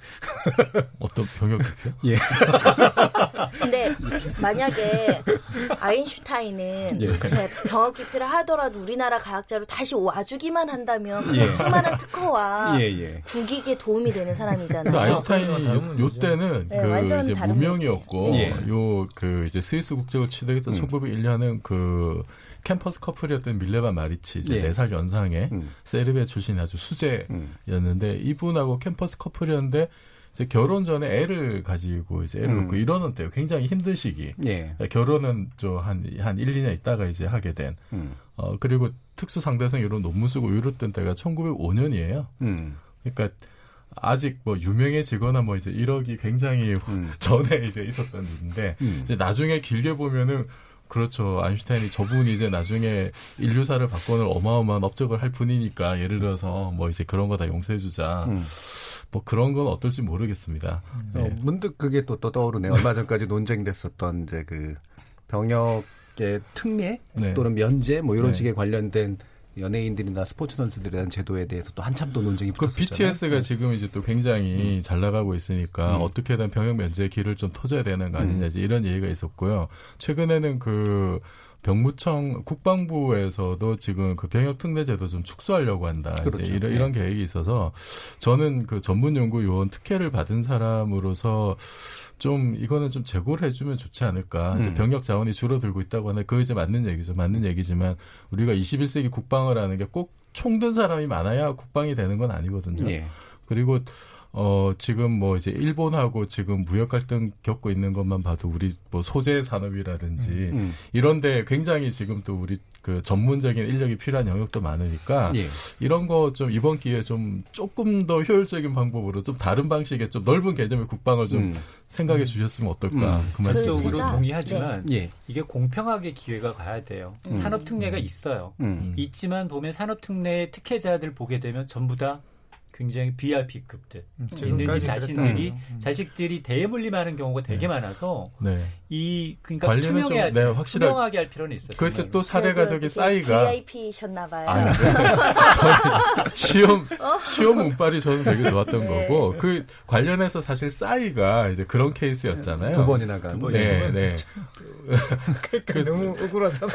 *laughs* 어떤 병역 기표? *laughs* 예. 근데 만약에 아인슈타인은 예. 그래, 병역 기피를 하더라도 우리나라 과학자로 다시 와주기만 한다면 그 예. 수많은 특허와 예, 예. 국익에 도움이 되는 사람이잖아요. 근데 아인슈타인이 요, 요 때는 네, 그 이제 무명이었고 문제예요. 요그 이제 스위스 국적을 취득했던 음. 1901년은 그 캠퍼스 커플이었던 밀레바 마리치 이제 예. 네 4살 연상의 음. 세르비아 출신 아주 수제였는데 이분하고 캠퍼스 커플이었는데 이제 결혼 전에 애를 가지고 이제 애를 음. 놓고 이러는 때요. 굉장히 힘든 시기. 예. 결혼은 저한한 한 1, 2년 있다가 이제 하게 된. 음. 어 그리고 특수 상대성 이런 논문 쓰고 이랬던 때가 1905년이에요. 음. 그러니까 아직 뭐 유명해지거나 뭐 이제 이러기 굉장히 음. *laughs* 전에 이제 있었던 일인데 음. 이제 나중에 길게 보면은 그렇죠. 아인슈타인이 저분이 이제 나중에 인류사를 바꿔놓을 어마어마한 업적을 할 분이니까 예를 들어서 뭐 이제 그런 거 다 용서해주자. 음. 뭐 그런 건 어떨지 모르겠습니다. 네. 어, 문득 그게 또, 또 떠오르네요. 얼마 전까지 논쟁됐었던 이제 그 병역의 특례 네. 또는 면제 뭐 이런 네. 식의 관련된 연예인들이나 스포츠 선수들에 대한 제도에 대해서 또 한참 또 논쟁이 그 붙었었잖아요. BTS가 네. 지금 이제 또 굉장히 잘 나가고 있으니까 음. 어떻게든 병역 면제의 길을 좀 터줘야 되는 거 아니냐 이제 이런 얘기가 있었고요. 최근에는 그 병무청 국방부에서도 지금 그 병역 특례 제도 좀 축소하려고 한다. 그렇죠. 이제 이런, 네. 이런 계획이 있어서 저는 그 전문 연구 요원 특혜를 받은 사람으로서 좀 이거는 좀 재고를 해주면 좋지 않을까. 이제 음. 병력 자원이 줄어들고 있다고 하는 그 이제 맞는 얘기죠. 맞는 얘기지만 우리가 21세기 국방을 하는 게 꼭 총든 사람이 많아야 국방이 되는 건 아니거든요. 예. 그리고 어, 지금 뭐 이제 일본하고 지금 무역 갈등 겪고 있는 것만 봐도 우리 뭐 소재 산업이라든지 음, 음. 이런데 굉장히 지금 또 우리 그 전문적인 인력이 필요한 영역도 많으니까 예. 이런 거 좀 이번 기회에 좀 조금 더 효율적인 방법으로 좀 다른 방식의 좀 넓은 개념의 국방을 좀 음. 생각해 주셨으면 어떨까 음. 그 말씀. 전적으로 제가- 동의하지만 예. 이게 공평하게 기회가 가야 돼요. 음. 산업 특례가 있어요. 음. 있지만 보면 산업 특례 특혜자들 보게 되면 전부 다 굉장히 VIP급들 있는지 지금까지 자신들이. 음. 자식들이 대물림하는 경우가 되게 많아서 네. 이 그러니까 관리는 좀, 투명해 네, 확실하- 투명하게 할 필요는 있어요. 그래서. 또 사례가 저기 싸이가 VIP셨나 봐요. 아니, 저는 *laughs* 시험 시험 운빨이 저는 되게 좋았던 네. 거고 그 관련해서 사실 싸이가 이제 그런 케이스였잖아요. 두 번이나 간. 네, 네. 그러니까 너무 억울하잖아.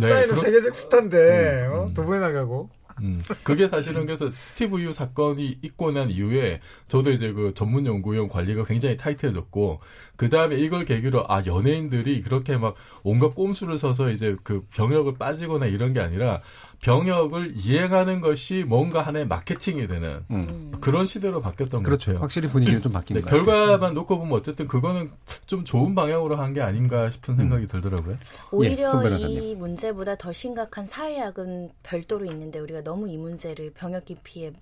네, 사이는 그런- 세계적 스타인데 음, 어? 음. 두 번이나 가고. 음, 그게 사실은 그래서 스티브 유 사건이 있고 난 이후에 저도 이제 그 전문 연구용 관리가 굉장히 타이트해졌고 그 다음에 이걸 계기로 아 연예인들이 그렇게 막 온갖 꼼수를 써서 이제 그 병역을 빠지거나 이런 게 아니라 병역을 이행하는 것이 뭔가 하나의 마케팅이 되는 음. 그런 시대로 바뀌었던 그렇죠. 것 같아요. 확실히 분위기는 좀 바뀐 네, 것 같아요. 결과만 놓고 보면 어쨌든 그거는 좀 좋은 방향으로 한 게 아닌가 싶은 생각이 들더라고요. 오히려 예. 이 문제보다 더 심각한 사회학은 별도로 있는데 우리가 너무 이 문제를 병역 기피의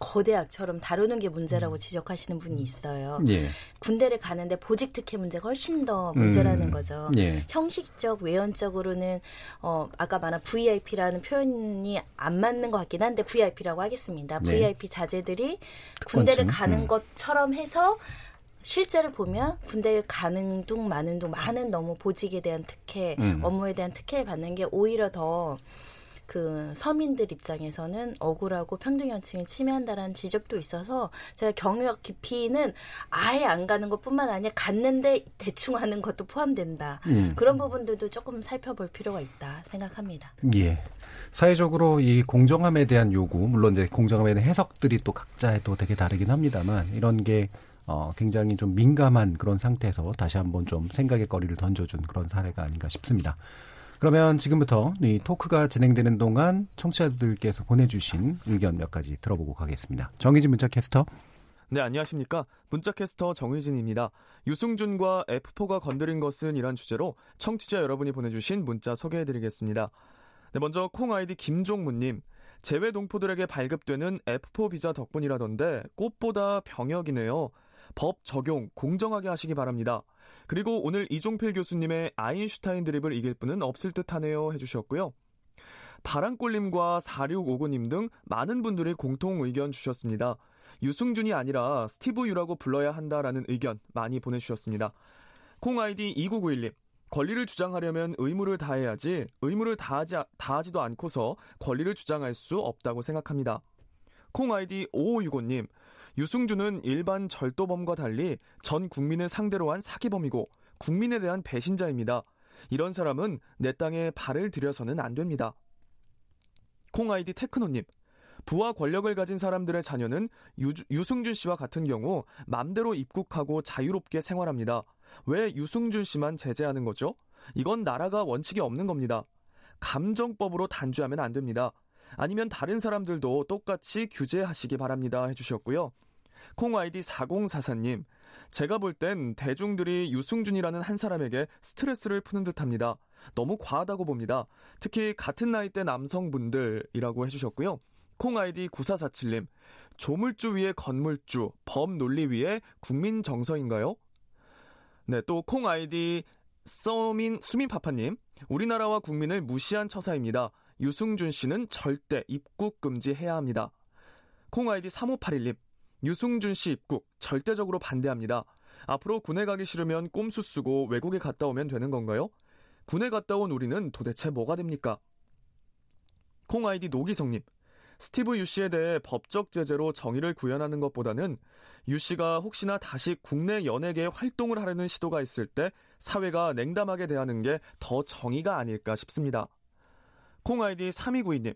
거대학처럼 다루는 게 문제라고 지적하시는 분이 있어요. 예. 군대를 가는데 보직 특혜 문제가 훨씬 더 문제라는 음, 거죠. 예. 형식적 외연적으로는 어 아까 말한 VIP라는 표현이 안 맞는 것 같긴 한데 VIP라고 하겠습니다. 네. VIP 자제들이 군대를 특권층. 가는 음. 것처럼 해서 실제를 보면 군대를 가는 둥 마는 둥 많은 너무 보직에 대한 특혜, 음. 업무에 대한 특혜를 받는 게 오히려 더 그 서민들 입장에서는 억울하고 평등연층을 침해한다라는 지적도 있어서 제가 경력 기피는 아예 안 가는 것뿐만 아니라 갔는데 대충 하는 것도 포함된다. 음. 그런 부분들도 조금 살펴볼 필요가 있다 생각합니다. 예. 사회적으로 이 공정함에 대한 요구, 물론 이제 공정함에 대한 해석들이 또 각자에 또 되게 다르긴 합니다만 이런 게 어, 굉장히 좀 민감한 그런 상태에서 다시 한번 좀 생각의 거리를 던져준 그런 사례가 아닌가 싶습니다. 그러면 지금부터 이 토크가 진행되는 동안 청취자들께서 보내주신 의견 몇 가지 들어보고 가겠습니다. 정희진 문자 캐스터. 네, 안녕하십니까. 문자캐스터 정의진입니다. 유승준과 F4가 건드린 것은 이란 주제로 청취자 여러분이 보내주신 문자 소개해드리겠습니다. 네, 먼저 콩 아이디 김종무님. 재외 동포들에게 발급되는 F4 비자 덕분이라던데 꽃보다 병역이네요. 법 적용 공정하게 하시기 바랍니다. 그리고 오늘 이종필 교수님의 아인슈타인 드립을 이길 분은 없을 듯 하네요 해주셨고요. 바람골님과 4659님 등 많은 분들이 공통 의견 주셨습니다. 유승준이 아니라 스티브 유라고 불러야 한다라는 의견 많이 보내주셨습니다. 콩 아이디 2991님. 권리를 주장하려면 의무를 다해야지 의무를 다하지, 다하지도 않고서 권리를 주장할 수 없다고 생각합니다. 콩 아이디 5565님. 유승준은 일반 절도범과 달리 전 국민을 상대로 한 사기범이고 국민에 대한 배신자입니다. 이런 사람은 내 땅에 발을 들여서는 안 됩니다. 콩 아이디 테크노님. 부와 권력을 가진 사람들의 자녀는 유, 유승준 씨와 같은 경우 맘대로 입국하고 자유롭게 생활합니다. 왜 유승준 씨만 제재하는 거죠? 이건 나라가 원칙이 없는 겁니다. 감정법으로 단죄하면 안 됩니다. 아니면 다른 사람들도 똑같이 규제하시기 바랍니다. 해주셨고요. 콩 아이디 4044님. 제가 볼 땐 대중들이 유승준이라는 한 사람에게 스트레스를 푸는 듯 합니다. 너무 과하다고 봅니다. 특히 같은 나이대 남성분들이라고 해주셨고요. 콩 아이디 9447님. 조물주 위에 건물주, 범 논리 위에 국민 정서인가요? 네, 또 콩 아이디 서민 수민파파님. 우리나라와 국민을 무시한 처사입니다. 유승준 씨는 절대 입국 금지해야 합니다. 콩 아이디 3581님. 유승준 씨 입국 절대적으로 반대합니다. 앞으로 군에 가기 싫으면 꼼수 쓰고 외국에 갔다 오면 되는 건가요? 군에 갔다 온 우리는 도대체 뭐가 됩니까? 콩 아이디 노기성님. 스티브 유 씨에 대해 법적 제재로 정의를 구현하는 것보다는 유 씨가 혹시나 다시 국내 연예계에 활동을 하려는 시도가 있을 때 사회가 냉담하게 대하는 게 더 정의가 아닐까 싶습니다. 콩 아이디 3292님.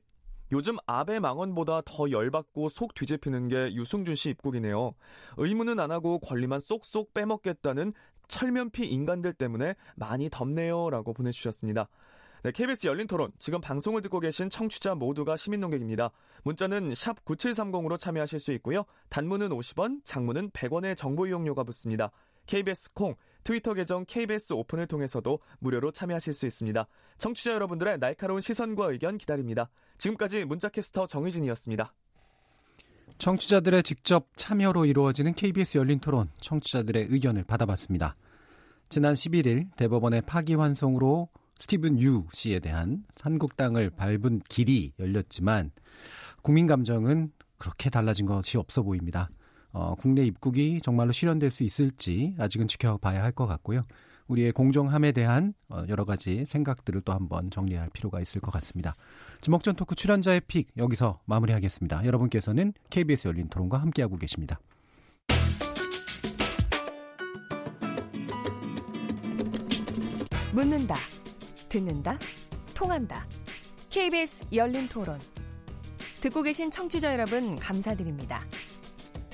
요즘 아베 망언보다 더 열받고 속 뒤집히는 게 유승준 씨 입국이네요. 의무는 안 하고 권리만 쏙쏙 빼먹겠다는 철면피 인간들 때문에 많이 덥네요. 라고 보내주셨습니다. 네, KBS 열린 토론. 지금 방송을 듣고 계신 청취자 모두가 시민 농객입니다. 문자는 샵 9730으로 참여하실 수 있고요. 단문은 50원, 장문은 100원의 정보 이용료가 붙습니다. KBS 콩, 트위터 계정 KBS 오픈을 통해서도 무료로 참여하실 수 있습니다. 청취자 여러분들의 날카로운 시선과 의견 기다립니다. 지금까지 문자캐스터 정희진이었습니다. 청취자들의 직접 참여로 이루어지는 KBS 열린 토론, 청취자들의 의견을 받아봤습니다. 지난 11일 대법원의 파기환송으로 스티븐 유 씨에 대한 한국당을 밟은 길이 열렸지만 국민 감정은 그렇게 달라진 것이 없어 보입니다. 어, 국내 입국이 정말로 실현될 수 있을지 아직은 지켜봐야 할 것 같고요. 우리의 공정함에 대한 어, 여러 가지 생각들을 또 한번 정리할 필요가 있을 것 같습니다. 지목전 토크 출연자의 픽 여기서 마무리하겠습니다. 여러분께서는 KBS 열린 토론과 함께하고 계십니다. 묻는다, 듣는다, 통한다. KBS 열린 토론. 듣고 계신 청취자 여러분 감사드립니다.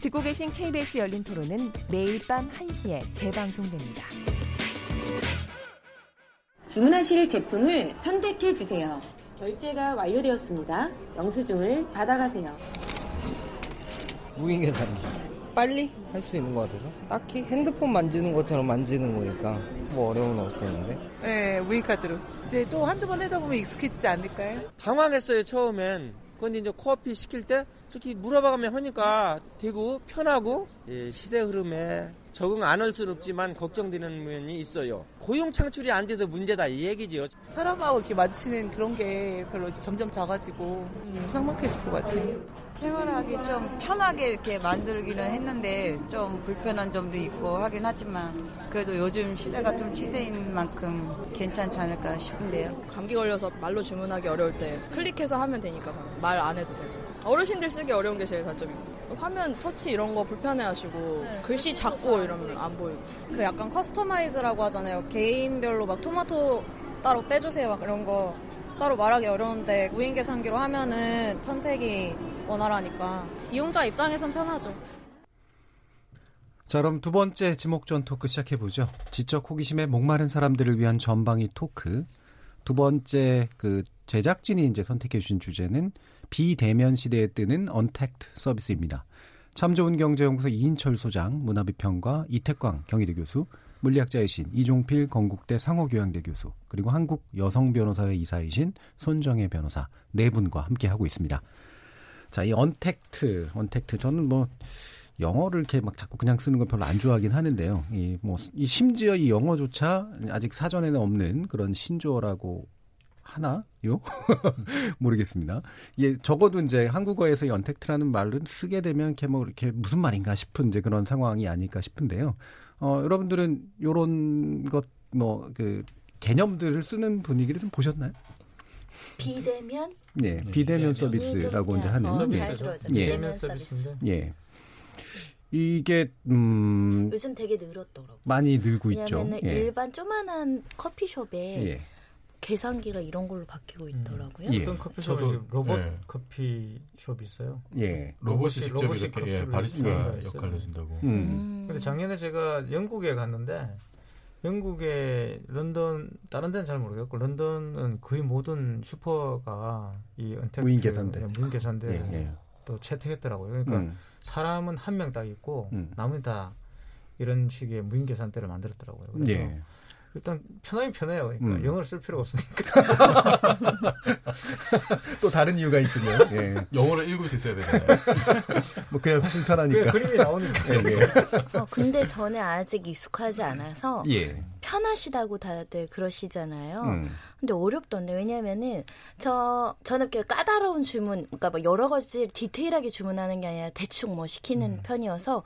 듣고 계신 KBS 열린 토론은 매일 밤 1시에 재방송됩니다. 주문하실 제품을 선택해 주세요. 결제가 완료되었습니다. 영수증을 받아가세요. 무인 계산. 빨리 할 수 있는 것 같아서 딱히 핸드폰 만지는 것처럼 만지는 거니까 뭐 어려움은 없었는데 네, 무인카드로. 이제 또 한두 번 하다 보면 익숙해지지 않을까요? 당황했어요 처음엔 그런데 이제 코앞이 시킬 때 이렇게 물어봐가며 하니까 되고 편하고 예, 시대 흐름에 적응 안 할 수는 없지만 걱정되는 면이 있어요 고용 창출이 안 돼서 문제다 이 얘기죠 사람하고 이렇게 마주치는 그런 게 별로 이제 점점 작아지고 무상막해질 것 같아요. 생활하기 좀 편하게 이렇게 만들기는 했는데 좀 불편한 점도 있고 하긴 하지만 그래도 요즘 시대가 좀 시세인 만큼 괜찮지 않을까 싶은데요. 감기 걸려서 말로 주문하기 어려울 때 클릭해서 하면 되니까 말 안 해도 되고 어르신들 쓰기 어려운 게 제일 단점이고 화면 터치 이런 거 불편해하시고 글씨 작고 이러면 안 보이고 그 약간 customize라고 하잖아요. 개인별로 막 토마토 따로 빼주세요 막 이런 거 따로 말하기 어려운데 무인 계산기로 하면은 선택이 원활하니까 이용자 입장에선 편하죠. 자, 그럼 두 번째 지목전 토크 시작해보죠. 지적 호기심에 목마른 사람들을 위한 전방위 토크. 두 번째 그 제작진이 이제 선택해 주신 주제는 비대면 시대에 뜨는 언택트 서비스입니다. 참 좋은 경제연구소 이인철 소장, 문화비평가 이태광 경희대 교수, 물리학자이신 이종필 건국대 상호교양대 교수, 그리고 한국 여성 변호사회 이사이신 손정혜 변호사 네 분과 함께 하고 있습니다. 자, 이 언택트, 언택트 저는 뭐 영어를 이렇게 막 자꾸 그냥 쓰는 건 별로 안 좋아하긴 하는데요. 이 뭐 이 심지어 이 영어조차 아직 사전에는 없는 그런 신조어라고 하나요? *laughs* 모르겠습니다. 예, 적어도 이제 한국어에서 이 언택트라는 말은 쓰게 되면 이렇게 뭐 이렇게 무슨 말인가 싶은 이제 그런 상황이 아닐까 싶은데요. 어, 여러분들은 요런 것 뭐 그 개념들을 쓰는 분위기를 좀 보셨나요? 비대면 네, 비대면 서비스라고 이제 하는 서비스죠. 예. 비대면 서비스인데. 예. 이게 음 요즘 되게 늘었더라고요. 많이 늘고 있죠. 왜냐면 예. 일반 조그만한 커피숍에 예. 계산기가 이런 걸로 바뀌고 있더라고요. 예. 어떤 커피숍에 저도, 로봇 예. 커피숍이 있어요. 예. 로봇이 직접 로봇이 이렇게 예, 바리스타 네. 역할을 해준다고. 음. 근데 작년에 제가 영국에 갔는데 영국의 런던 다른 데는 잘 모르겠고 런던은 거의 모든 슈퍼가 이 언택트 무인 계산대. 네, 무인 계산대 예, 예. 또 채택했더라고요. 그러니까 음. 사람은 한 명 딱 있고 음. 나머지 다 이런 식의 무인 계산대를 만들었더라고요. 그래서 예. 일단 편하긴 편해요. 그러니까 음. 영어를 쓸 필요가 없으니까. *laughs* 또 다른 이유가 있군요. 예. 영어를 읽을 수 있어야 되잖아요. *laughs* 뭐 그냥 훨씬 편하니까. 그림이 나오니까. 예, 예. 어, 근데 저는 아직 익숙하지 않아서 예. 편하시다고 다들 그러시잖아요. 음. 근데 어렵던데 왜냐면은 저 저는 이렇게 까다로운 주문, 그러니까 뭐 여러 가지 디테일하게 주문하는 게 아니라 대충 뭐 시키는 편이어서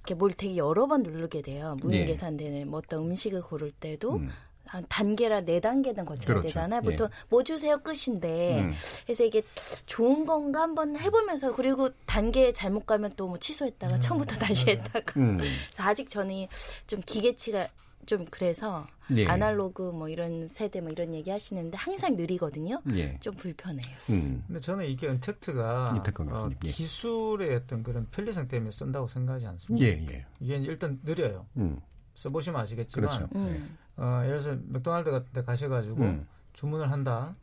이렇게 뭘 되게 여러 번 누르게 돼요. 무인 예. 계산대는 뭐 어떤 음식을 고를 때도 음. 한 단계라 네 단계는 거쳐야 그렇죠. 되잖아요. 예. 보통 뭐 주세요 끝인데 음. 그래서 이게 좋은 건가 한번 해보면서 그리고 단계 잘못 가면 또 뭐 취소했다가 처음부터 *laughs* 다시 했다가 음. 그래서 아직 저는 좀 기계치가 좀 그래서 예. 아날로그 뭐 이런 세대 뭐 이런 얘기 하시는데 항상 느리거든요. 예. 좀 불편해요. 음. 근데 저는 이게 언택트가 어, 예. 기술의 어떤 그런 편리성 때문에 쓴다고 생각하지 않습니다. 예, 예. 이게 일단 느려요. 음. 써보시면 아시겠지만, 그렇죠. 음. 어, 예를 들어서 맥도날드 같은 데 가셔가지고 음. 주문을 한다.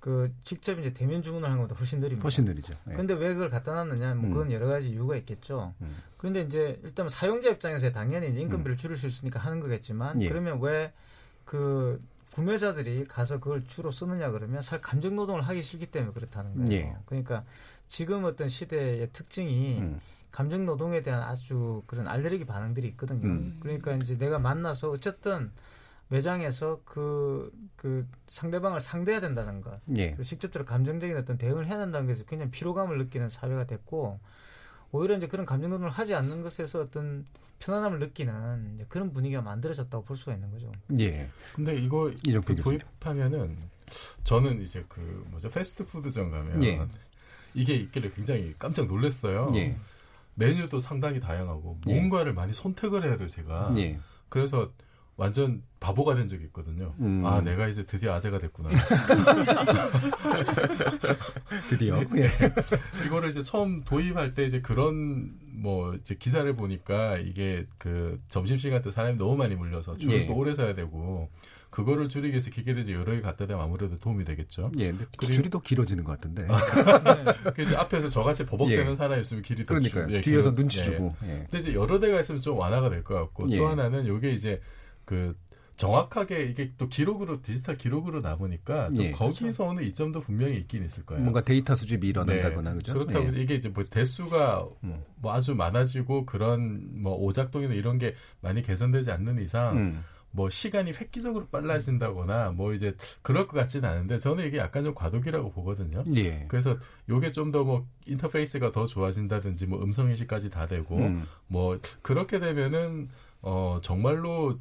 그 직접 이제 대면 주문을 하는 것보다 훨씬 느립니다. 훨씬 느리죠. 예. 근데 왜 그걸 갖다 놨느냐? 뭐 음. 그건 여러 가지 이유가 있겠죠. 음. 그런데 이제 일단 사용자 입장에서 당연히 이제 인건비를 줄일 수 있으니까 하는 거겠지만 예. 그러면 왜 그 구매자들이 가서 그걸 주로 쓰느냐 그러면 살 감정 노동을 하기 싫기 때문에 그렇다는 거예요. 예. 그러니까 지금 어떤 시대의 특징이 음. 감정 노동에 대한 아주 그런 알레르기 반응들이 있거든요. 음. 그러니까 이제 내가 만나서 어쨌든 매장에서 그, 그 상대방을 상대해야 된다는 것. 예. 그리고 직접적으로 감정적인 어떤 대응을 해야 된다는 것에서 굉장히 피로감을 느끼는 사회가 됐고, 오히려 이제 그런 감정 노동을 하지 않는 것에서 어떤 편안함을 느끼는 이제 그런 분위기가 만들어졌다고 볼 수가 있는 거죠. 예. 근데 이거 이정표 그. 도입하면은 저는 이제 그 뭐죠 패스트푸드점 가면 예. 이게 있길래 굉장히 깜짝 놀랐어요. 예. 메뉴도 상당히 다양하고 예. 뭔가를 많이 선택을 해야 돼요 제가. 예. 그래서 완전 바보가 된 적이 있거든요. 음. 아 내가 이제 드디어 아재가 됐구나. *laughs* 드디어. 네. 예. 이거를 이제 처음 도입할 때 이제 그런 뭐 이제 기사를 보니까 이게 그 점심 시간 때 사람이 너무 많이 몰려서 줄을 예. 또 오래 서야 되고 그거를 줄이기 위해서 기계를 이제 여러 개 갖다 대면 아무래도 도움이 되겠죠. 예, 근데 그리고- 줄이 더 길어지는 것 같은데. 그래서 앞에서 저같이 버벅대는 예. 사람이 있으면 길이 더 그러니까요. 줄- 예, 뒤에서 길어- 눈치 예. 주고. 예. 근데 이제 여러 대가 있으면 좀 완화가 될 것 같고 예. 또 하나는 이게 이제 그 정확하게 이게 또 기록으로 디지털 기록으로 남으니까 또 예. 거기서 오는 이점도 분명히 있긴 있을 거예요. 뭔가 데이터 수집이 일어난다거나 네. 그죠? 그렇다고 예. 이게 이제 뭐 대수가 음. 뭐 아주 많아지고 그런 뭐 오작동이나 이런 게 많이 개선되지 않는 이상 음. 뭐 시간이 획기적으로 빨라진다거나 뭐 이제 그럴 것 같지는 않은데 저는 이게 약간 좀 과도기라고 보거든요. 예. 그래서 요게 좀 더 뭐 인터페이스가 더 좋아진다든지 뭐 음성 인식까지 다 되고 음. 뭐 그렇게 되면은 어 정말로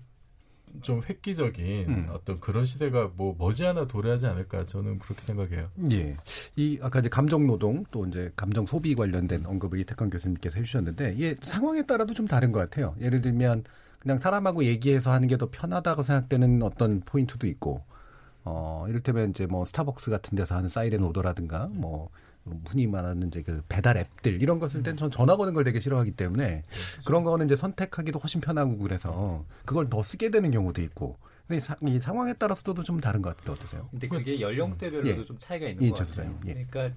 좀 획기적인 음. 어떤 그런 시대가 뭐 머지않아 도래하지 않을까 저는 그렇게 생각해요. 예. 이 아까 이제 감정 노동 또 이제 감정 소비 관련된 언급을 이태권 교수님께서 해주셨는데 이게 상황에 따라도 좀 다른 것 같아요. 예를 들면 그냥 사람하고 얘기해서 하는 게 더 편하다고 생각되는 어떤 포인트도 있고 어 이를테면 이제 뭐 스타벅스 같은 데서 하는 사이렌 오더라든가 뭐 흔히 말하는 이제 그 배달 앱들 이런 거쓸 때는 전 전화 거는 걸 되게 싫어하기 때문에 그런 거는 이제 선택하기도 훨씬 편하고 그래서 그걸 더 쓰게 되는 경우도 있고 근데 이, 상황에 따라서도 좀 다른 것 같아요. 어떠세요? 근데 그게 연령대별로도 예. 좀 차이가 있는 예, 것 같아요. 예. 그러니까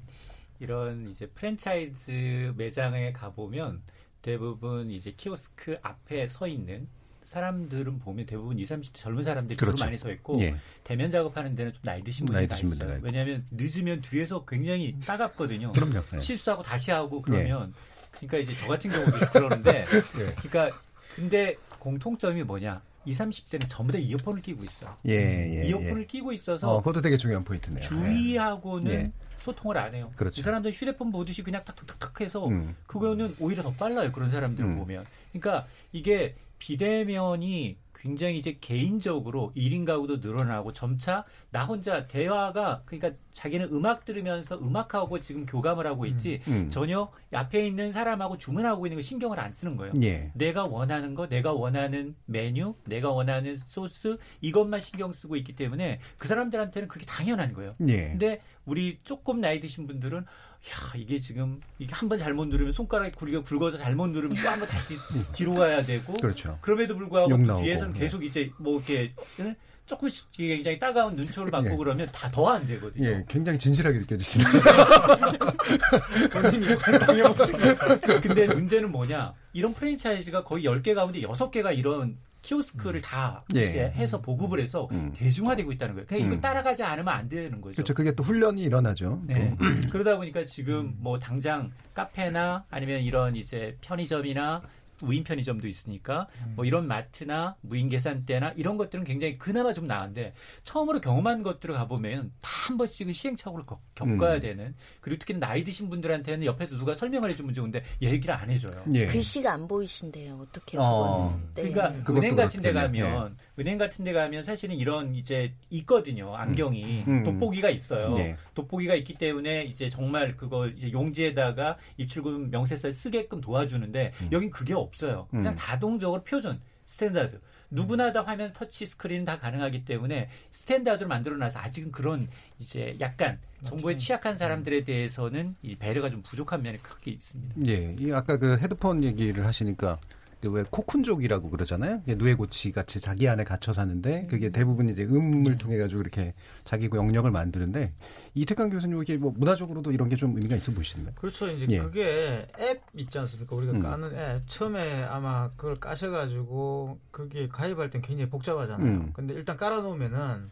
이런 이제 프랜차이즈 매장에 가 보면 대부분 이제 키오스크 앞에 서 있는 사람들은 보면 대부분 20, 30대 젊은 사람들이 그렇죠. 주로 많이 서 있고 예. 대면 작업하는 데는 좀 나이 드신 분들이 나이 다 드신 있어요. 있고. 왜냐하면 늦으면 뒤에서 굉장히 따갑거든요. 그럼요. 예. 실수하고 다시 하고 그러면 그러니까 이제 저 같은 경우도 그러는데 *laughs* 예. 그러니까 근데 공통점이 뭐냐? 20, 30대는 전부 다 이어폰을 끼고 있어요. 예, 예, 이어폰을 예. 끼고 있어서 어, 그것도 되게 중요한 포인트네요. 주위하고는 예. 소통을 안 해요. 그렇죠. 이 사람들 휴대폰 보듯이 그냥 탁탁탁탁 해서 음. 그거는 오히려 더 빨라요. 그런 사람들을 음. 보면. 그러니까 이게 비대면이 굉장히 이제 개인적으로 1인 가구도 늘어나고 점차 나 혼자 대화가 그러니까 자기는 음악 들으면서 음악하고 지금 교감을 하고 있지 음. 전혀 앞에 있는 사람하고 주문하고 있는 거 신경을 안 쓰는 거예요. 예. 내가 원하는 거, 내가 원하는 메뉴, 내가 원하는 소스 이것만 신경 쓰고 있기 때문에 그 사람들한테는 그게 당연한 거예요. 예. 근데 우리 조금 나이 드신 분들은 야 이게 지금 이게 한 번 잘못 누르면 손가락이 굵어 굵어서 잘못 누르면 또 한 번 다시 *laughs* 뒤로 가야 되고 그렇죠. 럼에도 불구하고 나오고, 뒤에서는 예. 계속 이제 뭐 이렇게 응? 조금씩 굉장히 따가운 눈초를 *laughs* 받고 예. 그러면 다 더 안 되거든요. 예, 굉장히 진실하게 느껴지시네요. *laughs* 근데 문제는 뭐냐? 이런 프랜차이즈가 거의 10개 가운데 6개가 이런 키오스크를 다 예. 이제 해서 보급을 해서 음. 대중화되고 있다는 거예요. 그러니까 음. 이걸 따라가지 않으면 안 되는 거죠. 그렇죠. 그게 또 훈련이 일어나죠. 네. 또. *clears throat* 그러다 보니까 지금 뭐 당장 카페나 아니면 이런 이제 편의점이나 무인 편의점도 있으니까 뭐 이런 마트나 무인 계산대나 이런 것들은 굉장히 그나마 좀 나은데 처음으로 경험한 것들을 가보면 다 한 번씩은 시행착오를 겪- 겪어야 음. 되는 그리고 특히 나이 드신 분들한테는 옆에서 누가 설명을 해주면 좋은데 얘기를 안 해줘요. 예. 글씨가 안 보이신데요. 어떻게 어. 그거는. 네. 그러니까 은행 같은 데. 가면 은행 같은 데 가면 사실은 이런 이제 있거든요. 안경이 음. 돋보기가 있어요. 네. 돋보기가 있기 때문에 이제 정말 그걸 이제 용지에다가 입출금 명세서에 쓰게끔 도와주는데 여긴 그게 없 어요. 그냥 음. 자동적으로 표준 standard 누구나 다 화면 터치 스크린 다 가능하기 때문에 standard를 만들어놔서 아직은 그런 이제 약간 정보에 취약한 사람들에 대해서는 이 배려가 좀 부족한 면이 크게 있습니다. 예, 이 아까 그 헤드폰 얘기를 하시니까 그 왜 코쿤족이라고 그러잖아요. 누에고치 같이 자기 안에 갇혀 사는데 그게 대부분 이제 음을 통해 가지고 이렇게 자기 그 영역을 만드는데 이태강 교수님 이게 뭐 문화적으로도 이런 게 좀 의미가 있어 보이시나요? 그렇죠. 이제 예. 그게 앱 있지 않습니까? 우리가 음. 까는 앱. 처음에 아마 그걸 까셔가지고 그게 가입할 땐 굉장히 복잡하잖아요. 음. 근데 일단 깔아놓으면은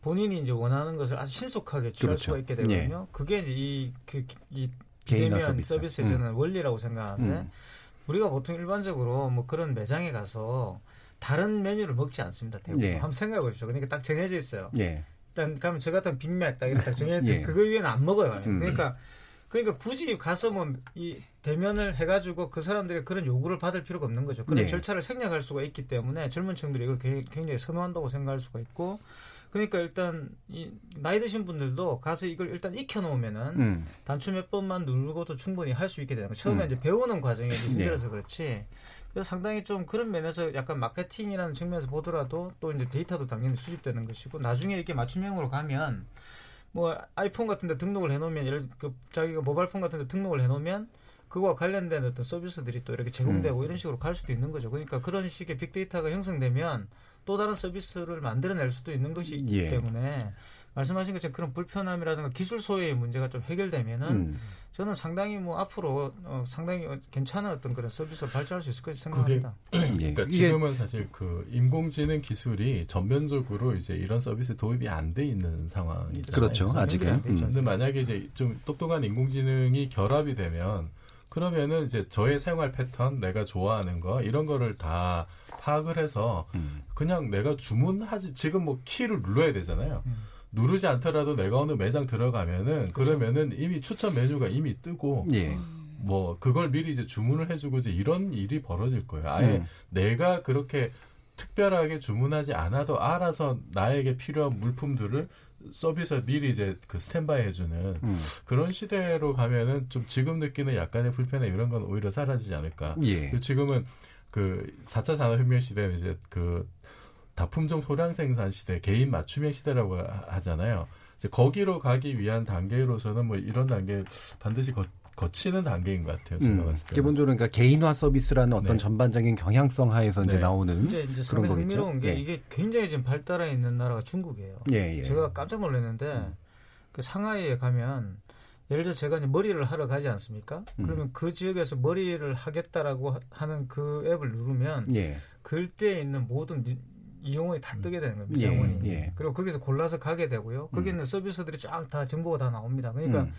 본인이 이제 원하는 것을 아주 신속하게 취할 그렇죠. 수가 있게 되거든요. 그게 이제 이, 그, 이 비대면 서비스. 서비스의 저는 음. 원리라고 생각하는데 음. 우리가 보통 일반적으로 뭐 그런 매장에 가서 다른 메뉴를 먹지 않습니다. 대부분. 예. 한번 생각해 보십시오. 그러니까 딱 정해져 있어요. 예. 일단 가면 저 같은 빅맥 딱 이렇게 딱 정해져 예. 그거 위에는 안 먹어요. 음. 그러니까 그러니까 굳이 가서 뭐 이 대면을 해가지고 그 사람들의 그런 요구를 받을 필요가 없는 거죠. 그런 예. 절차를 생략할 수가 있기 때문에 젊은 층들이 이걸 게- 굉장히 선호한다고 생각할 수가 있고 그러니까 일단 이 나이 드신 분들도 가서 이걸 일단 익혀놓으면은 음. 단추 몇 번만 누르고도 충분히 할 수 있게 되는 거. 처음에 음. 이제 배우는 과정이 네. 힘들어서 그렇지. 그래서 상당히 좀 그런 면에서 약간 마케팅이라는 측면에서 보더라도 또 이제 데이터도 당연히 수집되는 것이고 나중에 이렇게 맞춤형으로 가면 뭐 아이폰 같은 데 등록을 해놓으면 예를 그 자기가 모바일폰 같은 데 등록을 해놓으면 그거와 관련된 어떤 서비스들이 또 이렇게 제공되고 음. 이런 식으로 갈 수도 있는 거죠. 그러니까 그런 식의 빅데이터가 형성되면 또 다른 서비스를 만들어낼 수도 있는 것이 있기 예. 때문에 말씀하신 것처럼 그런 불편함이라든가 기술 소외의 문제가 좀 해결되면은 음. 저는 상당히 뭐 앞으로 어, 상당히 어, 괜찮은 어떤 그런 서비스를 발전할 수 있을 그게 생각합니다. 그러니까 이게- 지금은 사실 그 인공지능 기술이 전면적으로 이제 이런 서비스 도입이 안 돼 있는 상황이잖아요. 그렇죠, 아직은. 되죠. 음. 근데 만약에 이제 좀 똑똑한 인공지능이 결합이 되면 그러면은 이제 저의 생활 패턴, 내가 좋아하는 거 이런 거를 다 파악을 해서 음. 그냥 내가 주문하지 지금 뭐 키를 눌러야 되잖아요. 음. 누르지 않더라도 내가 어느 매장 들어가면은 그러면은 이미 추천 메뉴가 이미 뜨고 예. 뭐 그걸 미리 이제 주문을 해주고 이제 이런 일이 벌어질 거예요. 아예 음. 내가 그렇게 특별하게 주문하지 않아도 알아서 나에게 필요한 물품들을 서비스 미리 이제 그 스탠바이 해주는 음. 그런 시대로 가면은 좀 지금 느끼는 약간의 불편함 이런 건 오히려 사라지지 않을까. 예. 지금은 그 4차 산업혁명 시대는 이제 그 다품종 소량 생산 시대, 개인 맞춤형 시대라고 하- 하잖아요. 이제 거기로 가기 위한 단계로서는 뭐 이런 단계 반드시 거, 거치는 단계인 것 같아요. 제가 음, 봤을 때. 기본적으로 그러니까 개인화 서비스라는 어떤 네. 전반적인 경향성 하에서 이제 네. 나오는 이제, 이제 그런 상당히 거겠죠. 흥미로운 게 예. 이게 굉장히 지금 발달해 있는 나라가 중국이에요. 예, 예. 제가 깜짝 놀랐는데 그 상하이에 가면 예를 들어 제가 이제 머리를 하러 가지 않습니까? 음. 그러면 그 지역에서 머리를 하겠다라고 하- 하는 그 앱을 누르면 예. 글대에 있는 모든 미- 이용원이 다 뜨게 되는 거예요. 예, 미장원이. 예. 그리고 거기서 골라서 가게 되고요. 거기 있는 서비스들이 쫙 다 정보가 다 나옵니다. 그러니까 음.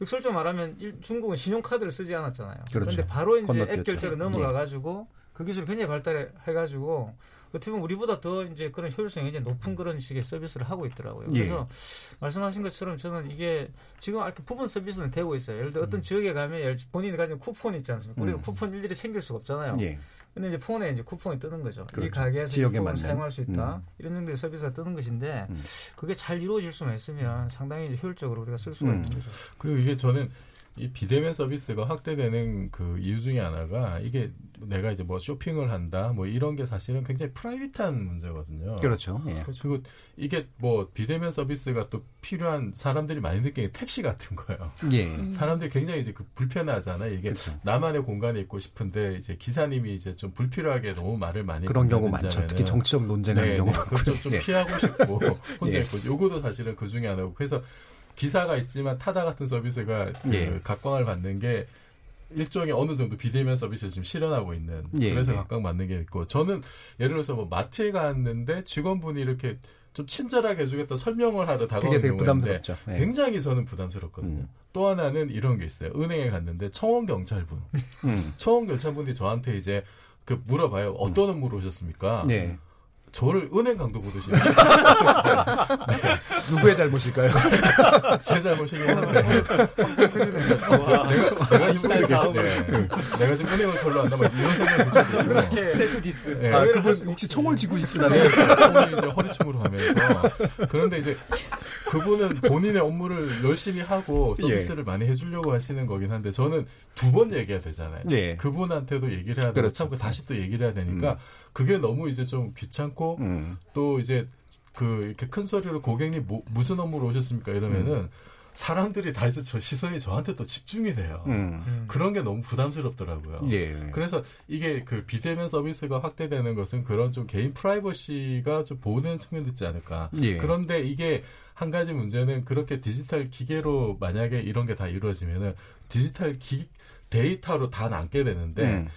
역설적으로 말하면 일- 중국은 신용카드를 쓰지 않았잖아요. 그렇죠. 그런데 바로 이제 건너뛰었죠. 앱 결제로 넘어가 가지고 그 기술이 굉장히 발달해 가지고 어떻게 보면 우리보다 더 이제 그런 효율성이 굉장히 높은 그런 식의 서비스를 하고 있더라고요. 예. 그래서 말씀하신 것처럼 저는 이게 지금 아까 부분 서비스는 되고 있어요. 예를 들어 어떤 지역에 가면 본인이 가진 쿠폰 있지 않습니까? 우리가 음. 쿠폰 일일이 챙길 수가 없잖아요. 예. 근데 이제 폰에 이제 쿠폰이 뜨는 거죠. 이 그렇죠. 가게에서 이 지역에 쿠폰을 맞는. 사용할 수 있다. 음. 이런 정도의 서비스가 뜨는 것인데 음. 그게 잘 이루어질 수만 있으면 상당히 이제 효율적으로 우리가 쓸 수가 음. 있는 거죠. 그리고 이게 저는 이 비대면 서비스가 확대되는 그 이유 중에 하나가 이게 내가 이제 뭐 쇼핑을 한다 뭐 이런 게 사실은 굉장히 프라이빗한 문제거든요. 그렇죠. 예. 그리고 이게 뭐 비대면 서비스가 또 필요한 사람들이 많이 느끼는 게 택시 같은 거예요. 예. 음. 사람들이 굉장히 이제 그 불편하잖아요. 이게 그렇죠. 나만의 공간에 있고 싶은데 이제 기사님이 이제 좀 불필요하게 너무 말을 많이 그런 경우 많죠. 특히 정치적 논쟁하는 네, 경우 네. 그걸 좀, 좀 예. 피하고 싶고 *laughs* 혼자 예. 있고 요거도 사실은 그 중에 하나고 그래서 기사가 있지만 타다 같은 서비스가 그 예. 각광을 받는 게 일종의 어느 정도 비대면 서비스를 지금 실현하고 있는 예, 그래서 예. 각광 받는 게 있고 저는 예를 들어서 뭐 마트에 갔는데 직원분이 이렇게 좀 친절하게 해주겠다 설명을 하러 다가오는 되게 있는데 부담스럽죠. 예. 굉장히 저는 부담스럽거든요. 음. 또 하나는 이런 게 있어요. 은행에 갔는데 청원 경찰분, 음. 청원 경찰분이 저한테 이제 그 물어봐요. 어떤 업무로 오셨습니까? 네. 저를 은행 강도 보듯이. *laughs* 누구의 잘못일까요? *laughs* 제 잘못이긴 한데. 내가, 내가 지금 은행, 네. 내가 지금 은행을 별로 안 남아 이런 생각이. 그렇게 self diss. 네. 아, 그분 혹시 총을 쥐고 있진 않아요? 네, 총을 이제 허리춤으로 하면서. 그런데 이제 그분은 본인의 업무를 열심히 하고 서비스를 많이 해주려고 하시는 거긴 한데 저는 두 번 얘기해야 되잖아요. 예. 그분한테도 얘기를 해야 되고 그렇죠. 참고 다시 또 얘기를 해야 되니까 음. 그게 너무 이제 좀 귀찮고 음. 또 이제 그 이렇게 큰 소리로 고객님 뭐- 무슨 업무로 오셨습니까 이러면은 음. 사람들이 다 이제 저 시선이 저한테 또 집중이 돼요. 음. 그런 게 너무 부담스럽더라고요. 예. 그래서 이게 그 비대면 서비스가 확대되는 것은 그런 좀 개인 프라이버시가 좀 보호되는 측면도 있지 않을까. 예. 그런데 이게 한 가지 문제는 그렇게 디지털 기계로 만약에 이런 게 다 이루어지면은 디지털 기 데이터로 다 남게 되는데 음.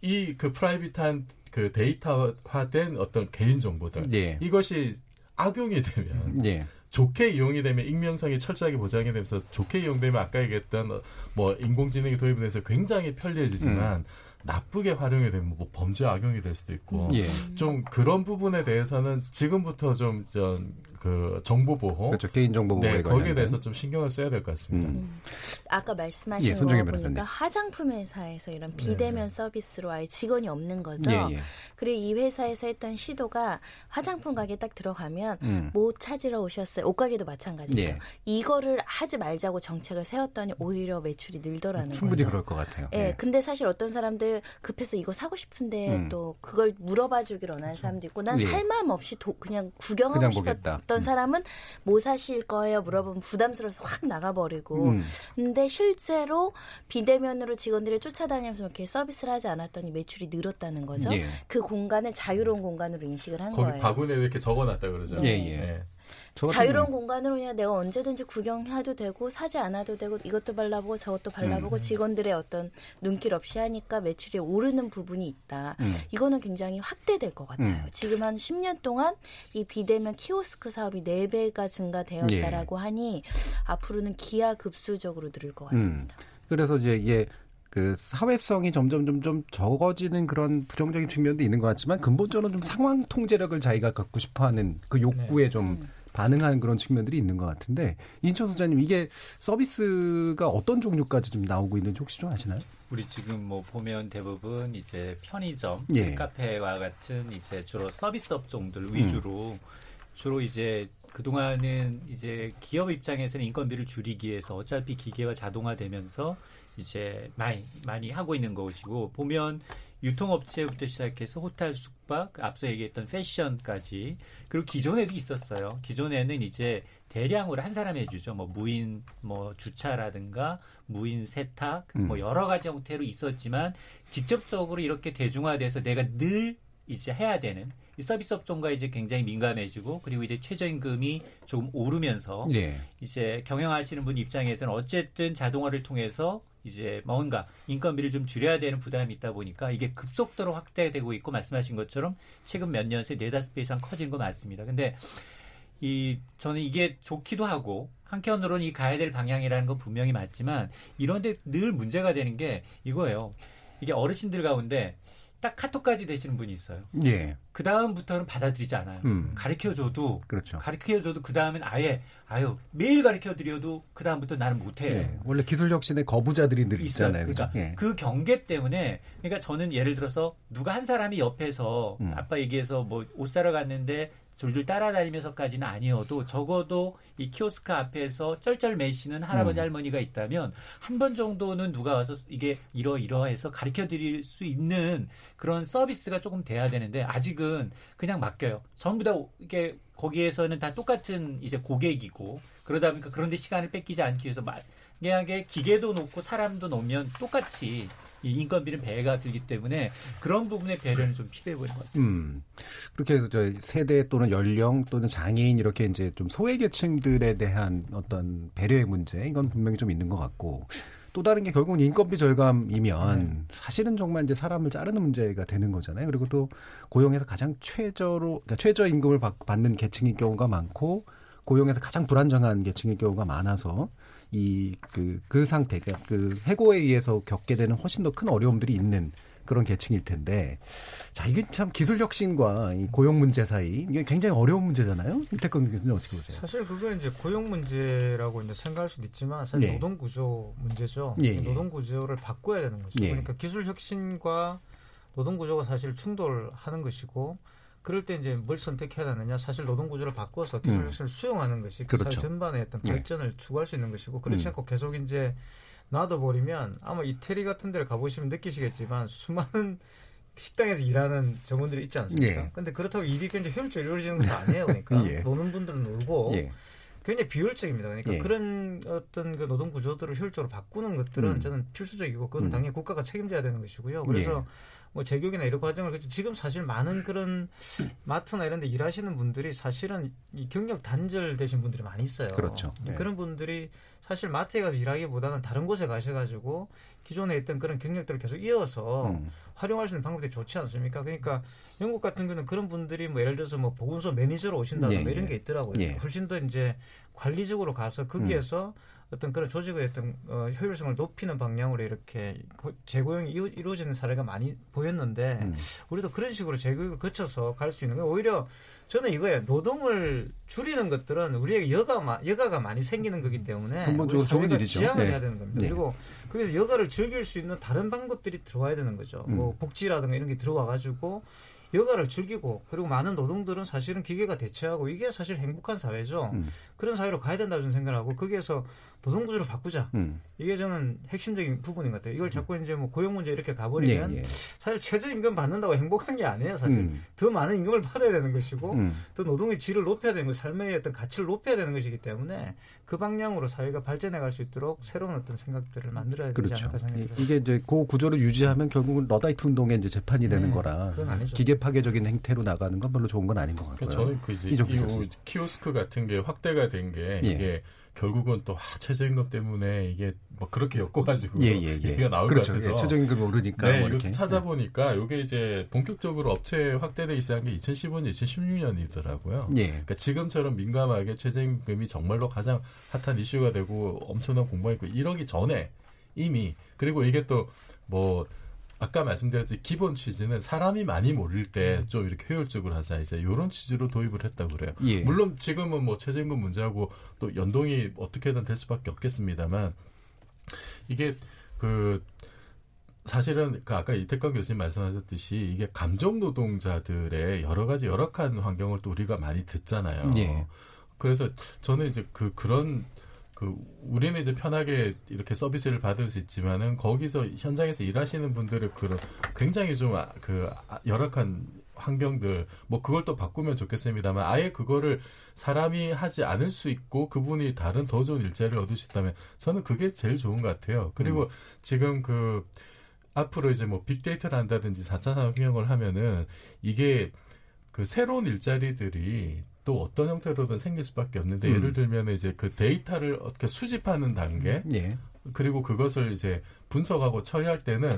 이그 private한 그 데이터화된 어떤 개인 정보들 예. 이것이 악용이 되면 예. 좋게 이용이 되면 익명성이 철저하게 보장이 되면서 좋게 이용되면 아까 얘기했던 어, 뭐 인공지능이 도입이 돼서 굉장히 편리해지지만 음. 나쁘게 활용이 되면 뭐 범죄 악용이 될 수도 있고 예. 좀 그런 부분에 대해서는 지금부터 좀 전 그 정보 보호 그렇죠. 개인 정보 보호에 네, 거기에 관련된. 대해서 좀 신경을 써야 될 것 같습니다. 음. 아까 말씀하신 예, 거 보니까 변호사님. 화장품 회사에서 이런 비대면 서비스로 아예 직원이 없는 거죠. 예, 예. 그리고 이 회사에서 했던 시도가 화장품 가게 딱 들어가면 음. 뭐 찾으러 오셨어요. 옷 가게도 마찬가지죠. 예. 이거를 하지 말자고 정책을 세웠더니 오히려 매출이 늘더라는 충분히 거죠. 그럴 것 같아요. 예, 근데 사실 어떤 사람들 급해서 이거 사고 싶은데 음. 또 그걸 물어봐 주기를 원하는 사람도 있고 난 예. 살마음 없이 도- 그냥 구경하고 그냥 싶었던 보겠다. 음. 사람은 뭐 사실 거예요 물어보면 부담스러워서 확 나가버리고 음. 근데 실제로 비대면으로 직원들이 쫓아다니면서 이렇게 서비스를 하지 않았더니 매출이 늘었다는 거죠. 예. 그 공간을 자유로운 공간으로 인식을 한 거기 거예요. 바구니에 이렇게 적어놨다 그러죠. 예, 예. 자유로운 공간으로 그냥 내가 언제든지 구경해도 되고 사지 않아도 되고 이것도 발라보고 저것도 발라보고 음. 직원들의 어떤 눈길 없이 하니까 매출이 오르는 부분이 있다. 음. 이거는 굉장히 확대될 것 같아요. 음. 지금 한 10년 동안 이 비대면 키오스크 사업이 4배가 증가되었다라고 예. 하니 앞으로는 기하급수적으로 늘을 것 음. 같습니다. 그래서 이제 이게 그 사회성이 점점 점점 적어지는 그런 부정적인 측면도 있는 것 같지만 근본적으로 좀 상황 통제력을 자기가 갖고 싶어하는 그 욕구에 좀 반응하는 그런 측면들이 있는 것 같은데 인천 소장님 이게 서비스가 어떤 종류까지 좀 나오고 있는지 혹시 좀 아시나요? 우리 지금 뭐 보면 대부분 이제 편의점, 예. 카페와 같은 이제 주로 서비스 업종들 위주로 주로 이제 그동안은 이제 기업 입장에서는 인건비를 줄이기 위해서 어차피 기계와 자동화되면서 이제 많이 많이 하고 있는 것이고 보면 유통업체부터 시작해서 호텔, 숙박, 앞서 얘기했던 패션까지 그리고 기존에도 있었어요. 기존에는 이제 대량으로 한 사람이 해주죠. 뭐 무인 뭐 주차라든가 무인 세탁 뭐 음. 여러 가지 형태로 있었지만 직접적으로 이렇게 대중화돼서 내가 늘 이제 해야 되는 이 서비스 업종과 이제 굉장히 민감해지고 그리고 이제 최저임금이 조금 오르면서 예. 이제 경영하시는 분 입장에서는 어쨌든 자동화를 통해서 이제 뭔가 인건비를 좀 줄여야 되는 부담이 있다 보니까 이게 급속도로 확대되고 있고 말씀하신 것처럼 최근 몇 년 새 네다섯 배 이상 커진 거 맞습니다. 근데 이 저는 이게 좋기도 하고 한편으로는 이 가야 될 방향이라는 건 분명히 맞지만 이런데 늘 문제가 되는 게 이거예요. 이게 어르신들 가운데 딱 카톡까지 되시는 분이 있어요. 예. 그 다음부터는 받아들이지 않아요. 음. 가르쳐줘도 그렇죠. 가르쳐줘도 그 다음엔 아예 아유 매일 가르쳐드려도 그 다음부터 나는 못해요. 예. 원래 기술 혁신의 거부자들이 늘 있잖아요. 그러니까? 예. 그 경계 때문에 그러니까 저는 예를 들어서 누가 한 사람이 옆에서 음. 아빠 얘기해서 뭐 옷 사러 갔는데 졸졸 따라다니면서까지는 아니어도 적어도 이 키오스크 앞에서 쩔쩔 매시는 할아버지 음. 할머니가 있다면 한 번 정도는 누가 와서 이게 이러 이러해서 가르쳐 드릴 수 있는 그런 서비스가 조금 돼야 되는데 아직은 그냥 맡겨요. 전부 다 이게 거기에서는 다 똑같은 이제 고객이고 그러다 보니까 그런데 시간을 뺏기지 않기 위해서 만약에 기계도 놓고 사람도 놓으면 똑같이 이 인건비는 배가 들기 때문에 그런 부분의 배려는 좀 필요해 보이는 것 같아요. 음. 그렇게 해서 저 세대 또는 연령 또는 장애인 이렇게 이제 좀 소외계층들에 대한 어떤 배려의 문제 이건 분명히 좀 있는 것 같고 또 다른 게 결국은 인건비 절감이면 사실은 정말 이제 사람을 자르는 문제가 되는 거잖아요. 그리고 또 고용에서 가장 최저로 그러니까 최저 임금을 받, 받는 계층인 경우가 많고 고용에서 가장 불안정한 계층의 경우가 많아서 이그그 상태 그 해고에 의해서 겪게 되는 훨씬 더 큰 어려움들이 있는 그런 계층일 텐데 자 이게 참 기술 혁신과 이 고용 문제 사이 이게 굉장히 어려운 문제잖아요. 이태권 교수님 어떻게 보세요? 사실 그건 이제 고용 문제라고 이제 생각할 수도 있지만 사실 예. 노동 구조 문제죠. 예, 예. 노동 구조를 바꿔야 되는 거죠. 예. 그러니까 기술 혁신과 노동 구조가 사실 충돌하는 것이고 그럴 때 이제 뭘 선택해야 되느냐 사실 노동 구조를 바꿔서 기술 음. 혁신을 수용하는 것이 그 그렇죠. 사회 전반의 어떤 예. 발전을 추구할 수 있는 것이고 그렇지 음. 않고 계속 이제 놔둬버리면 아마 이태리 같은 데를 가보시면 느끼시겠지만 수많은 식당에서 일하는 점원들이 있지 않습니까? 예. 근데 그렇다고 일이 굉장히 효율적으로 이루어지는 것도 아니에요. 그러니까 *laughs* 예. 노는 분들은 놀고 예. 굉장히 비효율적입니다. 그러니까 예. 그런 어떤 그 노동 구조들을 효율적으로 바꾸는 것들은 음. 저는 필수적이고 그것은 음. 당연히 국가가 책임져야 되는 것이고요. 그래서 예. 뭐 재교육이나 이런 과정을 지금 사실 많은 그런 마트나 이런 데 일하시는 분들이 사실은 이 경력 단절 되신 분들이 많이 있어요. 그렇죠. 네. 그런 분들이 사실 마트에 가서 일하기보다는 다른 곳에 가셔가지고 기존에 있던 그런 경력들을 계속 이어서 음. 활용할 수 있는 방법이 좋지 않습니까? 그러니까 영국 같은 경우는 그런 분들이 뭐 예를 들어서 뭐 보건소 매니저로 오신다든가 예, 이런 예. 게 있더라고요. 예. 훨씬 더 이제 관리적으로 가서 거기에서 음. 어떤 그런 조직의 어떤 어, 효율성을 높이는 방향으로 이렇게 고- 재고용이 이루- 이루어지는 사례가 많이 보였는데 음. 우리도 그런 식으로 재교육을 거쳐서 갈 수 있는 거예요. 오히려 저는 이거예요. 노동을 줄이는 것들은 우리에게 여가 마, 여가가 많이 생기는 거기 때문에 근본적으로 좋은 일이죠. 지향을 네. 해야 되는 겁니다. 네. 그리고 거기서 여가를 즐길 수 있는 다른 방법들이 들어와야 되는 거죠. 음. 뭐 복지라든가 이런 게 들어와 가지고 여가를 즐기고 그리고 많은 노동들은 사실은 기계가 대체하고 이게 사실 행복한 사회죠. 음. 그런 사회로 가야 된다고 저는 생각하고 거기에서 노동 구조를 바꾸자. 음. 이게 저는 핵심적인 부분인 것 같아요. 이걸 자꾸 이제 뭐 고용 문제 이렇게 가버리면 예, 예. 사실 최저임금 받는다고 행복한 게 아니에요. 사실 음. 더 많은 임금을 받아야 되는 것이고 음. 또 노동의 질을 높여야 되는 것, 삶의 어떤 가치를 높여야 되는 것이기 때문에 그 방향으로 사회가 발전해 갈 수 있도록 새로운 어떤 생각들을 만들어야 되지 그렇죠. 않을까 생각이 이- 들어요. 이게 이제 그 구조를 유지하면 결국은 러다이트 운동의 이제 재판이 되는 네, 거라. 기계 파괴적인 행태로 나가는 건 별로 좋은 건 아닌 것 같고요. 그러니까 저는 그 이제 이. 키오스크 같은 게 확대가 된게 예. 이게 결국은 또 아, 최저임금 때문에 이게 뭐 그렇게 엮어가지고 예, 예, 예. 얘기가 나올 그렇죠. 것 같아서 예, 최저임금이 오르니까 네, 뭐 이렇게. 찾아보니까 이게 이제 본격적으로 업체에 확대되기 시작한 게 2015년, 2016년이더라고요. 예. 그러니까 지금처럼 민감하게 최저임금이 정말로 가장 핫한 이슈가 되고 엄청난 공방이 있고 이러기 전에 이미 그리고 이게 또뭐 아까 말씀드렸듯이 기본 취지는 사람이 많이 몰릴 때 좀 이렇게 효율적으로 하자 이제 이런 취지로 도입을 했다고 그래요. 예. 물론 지금은 뭐 최저임금 문제하고 또 연동이 어떻게든 될 수밖에 없겠습니다만 이게 그 사실은 그 아까 이태광 교수님 말씀하셨듯이 이게 감정 노동자들의 여러 가지 열악한 환경을 또 우리가 많이 듣잖아요. 예. 그래서 저는 이제 그 그런 그 우리는 이제 편하게 이렇게 서비스를 받을 수 있지만은 거기서 현장에서 일하시는 분들의 그런 굉장히 좀 그 열악한 환경들 뭐 그걸 또 바꾸면 좋겠습니다만 아예 그거를 사람이 하지 않을 수 있고 그분이 다른 더 좋은 일자리를 얻을 수 있다면 저는 그게 제일 좋은 것 같아요. 그리고 지금 그 앞으로 이제 뭐 빅데이터를 한다든지 4차 산업혁명을 하면은 이게 그 새로운 일자리들이 또 어떤 형태로든 생길 수밖에 없는데 음. 예를 들면 이제 그 데이터를 어떻게 수집하는 단계 예. 그리고 그것을 이제 분석하고 처리할 때는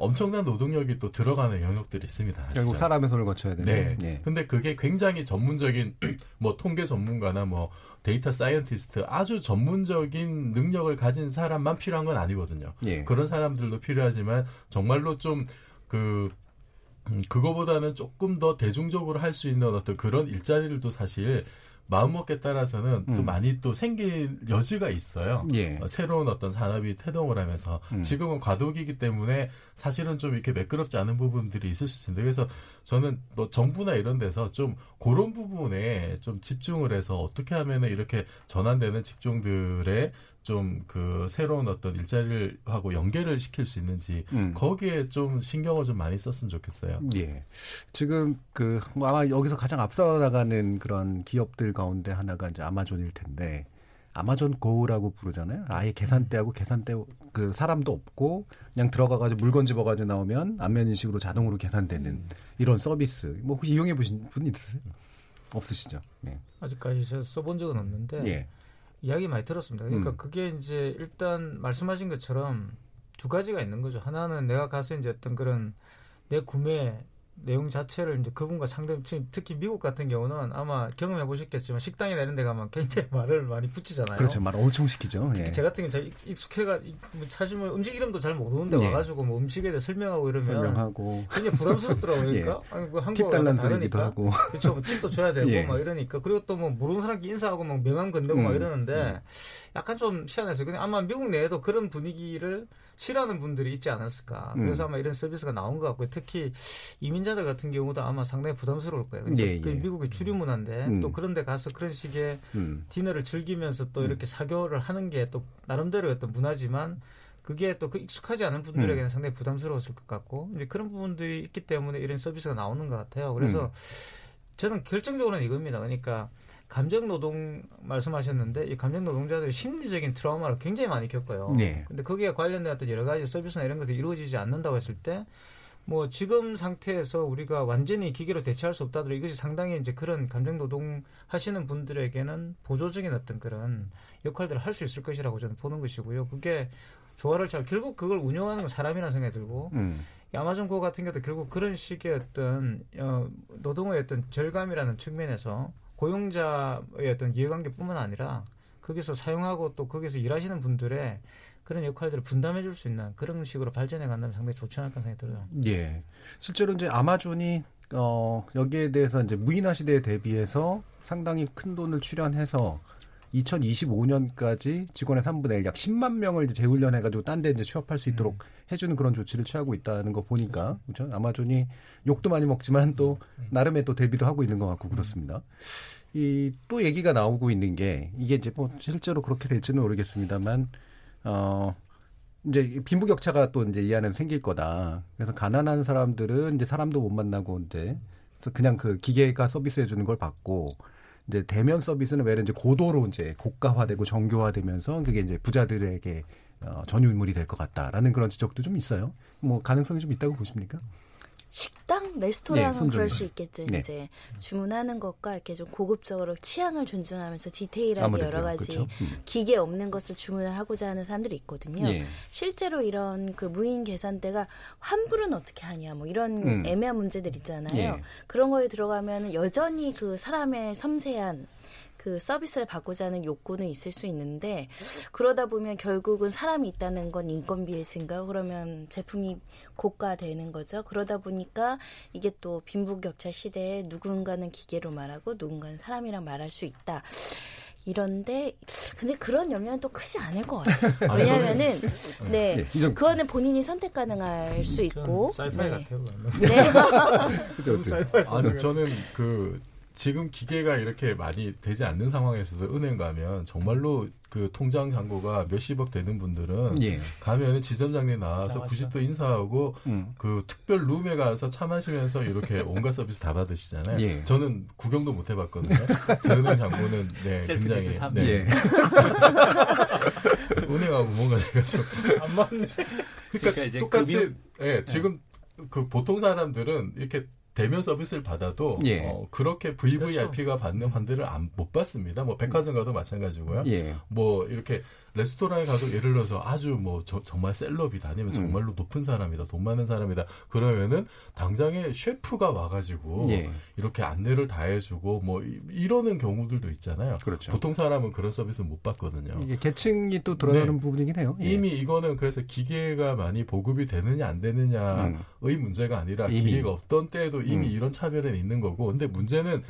엄청난 노동력이 또 들어가는 영역들이 있습니다. 결국 진짜. 사람의 손을 거쳐야 되는. 네. 예. 근데 그게 굉장히 전문적인 *clears throat* 뭐 통계 전문가나 뭐 data scientist 아주 전문적인 능력을 가진 사람만 필요한 건 아니거든요. 예. 그런 사람들도 필요하지만 정말로 좀그 음, 그거보다는 조금 더 대중적으로 할 수 있는 어떤 그런 일자리들도 사실 마음먹기에 따라서는 또 음. 많이 또 생길 여지가 있어요. 예. 어, 새로운 어떤 산업이 태동을 하면서 음. 지금은 과도기이기 때문에 사실은 좀 이렇게 매끄럽지 않은 부분들이 있을 수 있는데 그래서 저는 뭐 정부나 이런 데서 좀 그런 부분에 좀 집중을 해서 어떻게 하면 이렇게 전환되는 직종들의 좀 그 새로운 어떤 일자리를 하고 연계를 시킬 수 있는지 음. 거기에 좀 신경을 좀 많이 썼으면 좋겠어요. 예. 지금 그뭐 아마 여기서 가장 앞서 나가는 그런 기업들 가운데 하나가 이제 아마존일 텐데 아마존 고라고 부르잖아요. 아예 계산대하고 계산대 그 사람도 없고 그냥 들어가가지고 물건 집어가지고 나오면 안면 인식으로 자동으로 계산되는 이런 서비스. 뭐 혹시 이용해 보신 분 있으세요? 없으시죠? 네. 아직까지 제가 써본 적은 없는데 예. 이야기 많이 들었습니다. 그러니까 음. 그게 이제 일단 말씀하신 것처럼 두 가지가 있는 거죠. 하나는 내가 가서 이제 어떤 그런 내 구매 내용 자체를 이제 그분과 상대 특히 미국 같은 경우는 아마 경험해 보셨겠지만 식당이나 이런 데 가면 굉장히 *laughs* 말을 많이 붙이잖아요. 그렇죠. 말 엄청 시키죠. 예. 제 같은 경우 익숙해가 뭐 사실 뭐 음식 이름도 잘 모르는데 예. 와가지고 뭐 음식에 대해 설명하고 이러면 설명하고 굉장히 부담스럽더라고요. *laughs* 그러니까 예. 아니, 그 달라는 다르니까 하고. 그렇죠. 뭐 팁도 줘야 되고 *laughs* 예. 막 이러니까 그리고 또 뭐 모르는 사람끼리 인사하고 막 명함 건네고 막 음. 이러는데 약간 좀 희한했어요. 근데 아마 미국 내에도 그런 분위기를 싫어하는 분들이 있지 않았을까. 음. 그래서 아마 이런 서비스가 나온 것 같고요. 특히 이민자들 같은 경우도 아마 상당히 부담스러울 거예요. 예, 그 예. 미국의 주류 문화인데 음. 또 그런 데 가서 그런 식의 음. 디너를 즐기면서 또 이렇게 사교를 하는 게 또 나름대로의 어떤 문화지만 그게 또 그 익숙하지 않은 분들에게는 음. 상당히 부담스러웠을 것 같고 이제 그런 부분들이 있기 때문에 이런 서비스가 나오는 것 같아요. 그래서 음. 저는 결정적으로는 이겁니다. 그러니까 감정 노동 말씀하셨는데 이 감정 노동자들이 심리적인 트라우마를 굉장히 많이 겪어요. 네. 근데 거기에 관련된 어떤 여러 가지 서비스나 이런 것들이 이루어지지 않는다고 했을 때 뭐 지금 상태에서 우리가 완전히 기계로 대체할 수 없다더라도 이것이 상당히 이제 그런 감정 노동 하시는 분들에게는 보조적인 어떤 그런 역할들을 할 수 있을 것이라고 저는 보는 것이고요. 그게 조화를 잘 결국 그걸 운영하는 건 사람이라는 생각이 들고 음. 이 아마존 고 같은 경우도 결국 그런 식의 어떤 어, 노동의 어떤 절감이라는 측면에서 고용자의 어떤 이해관계뿐만 아니라 거기서 사용하고 또 거기서 일하시는 분들의 그런 역할들을 분담해 줄 수 있는 그런 식으로 발전해 간다면 상당히 좋지 않을까 생각이 들어요. 예. 실제로 이제 아마존이 어 여기에 대해서 이제 무인화 시대에 대비해서 상당히 큰 돈을 출연해서 2025년까지 직원의 3분의 1, 약 10만 명을 이제 재훈련해가지고 딴 데 이제 취업할 수 있도록 해주는 그런 조치를 취하고 있다는 거 보니까 그렇죠. 아마존이 욕도 많이 먹지만 또 나름의 또 대비도 하고 있는 것 같고 그렇습니다. 이 또 얘기가 나오고 있는 게 이게 이제 뭐 실제로 그렇게 될지는 모르겠습니다만 어 이제 빈부격차가 또 이제 이 안에 생길 거다. 그래서 가난한 사람들은 이제 사람도 못 만나고 이제 그냥 그 기계가 서비스해 주는 걸 받고 이제 대면 서비스는 외래 이제 고도로 이제 고가화되고 정교화되면서 그게 이제 부자들에게 어, 전유물이 될 것 같다라는 그런 지적도 좀 있어요. 뭐 가능성이 좀 있다고 보십니까? 식당, 네, 레스토랑은 손 그럴 좀- 수 있겠죠. 네. 이제 주문하는 것과 이렇게 좀 고급적으로 취향을 존중하면서 디테일하게. 여러 가지 그렇죠. 음. 기계 없는 것을 주문을 하고자 하는 사람들이 있거든요. 예. 실제로 이런 그 무인 계산대가 환불은 어떻게 하냐, 뭐 이런 음. 애매한 문제들 있잖아요. 예. 그런 거에 들어가면 여전히 그 사람의 섬세한 그 서비스를 받고자 하는 욕구는 있을 수 있는데 그러다 보면 결국은 사람이 있다는 건 인건비의 증가 그러면 제품이 고가되는 거죠. 그러다 보니까 이게 또 빈부격차 시대에 누군가는 기계로 말하고 누군가는 사람이랑 말할 수 있다. 이런데 근데 그런 염려는 또 크지 않을 것 같아요. 아, 왜냐하면은 저는- 네 예. 그거는 본인이 선택 가능할 수 있고 사이파이 네. 같아요. 네. 소설이야. 저는 그 지금 기계가 이렇게 많이 되지 않는 상황에서도 은행 가면 정말로 그 통장 잔고가 몇십억 되는 분들은 예. 가면 지점장님 나와서 나왔어. 90도 인사하고 음. 그 특별 룸에 가서 차 마시면서 이렇게 *laughs* 온갖 서비스 다 받으시잖아요. 예. 저는 구경도 못 해봤거든요. 제 은행 잔고는 네, 셀프 굉장히. 네. 예. *laughs* 은행하고 뭔가 내가 좀안 맞네. 그러니까, 그러니까 이제 똑같이 금융- 예, 지금 그 보통 사람들은 이렇게 대면 서비스를 받아도 예. 어, 그렇게 VVIP가 받는 환대를 안, 못 받습니다. 뭐 백화점 가도 마찬가지고요. 예. 뭐 이렇게 레스토랑에 가도 예를 들어서 아주 뭐 저- 정말 셀럽이다 아니면 음. 정말로 높은 사람이다 돈 많은 사람이다 그러면은 당장에 셰프가 와가지고 예. 이렇게 안내를 다 해주고 뭐 이- 이러는 경우들도 있잖아요. 그렇죠. 보통 사람은 그런 서비스 못 받거든요. 이게 계층이 또 드러나는 네. 부분이긴 해요. 예. 이미 이거는 그래서 기계가 많이 보급이 되느냐 안 되느냐의 음. 문제가 아니라 이미. 기계가 없던 때에도 이미 음. 이런 차별은 있는 거고 근데 문제는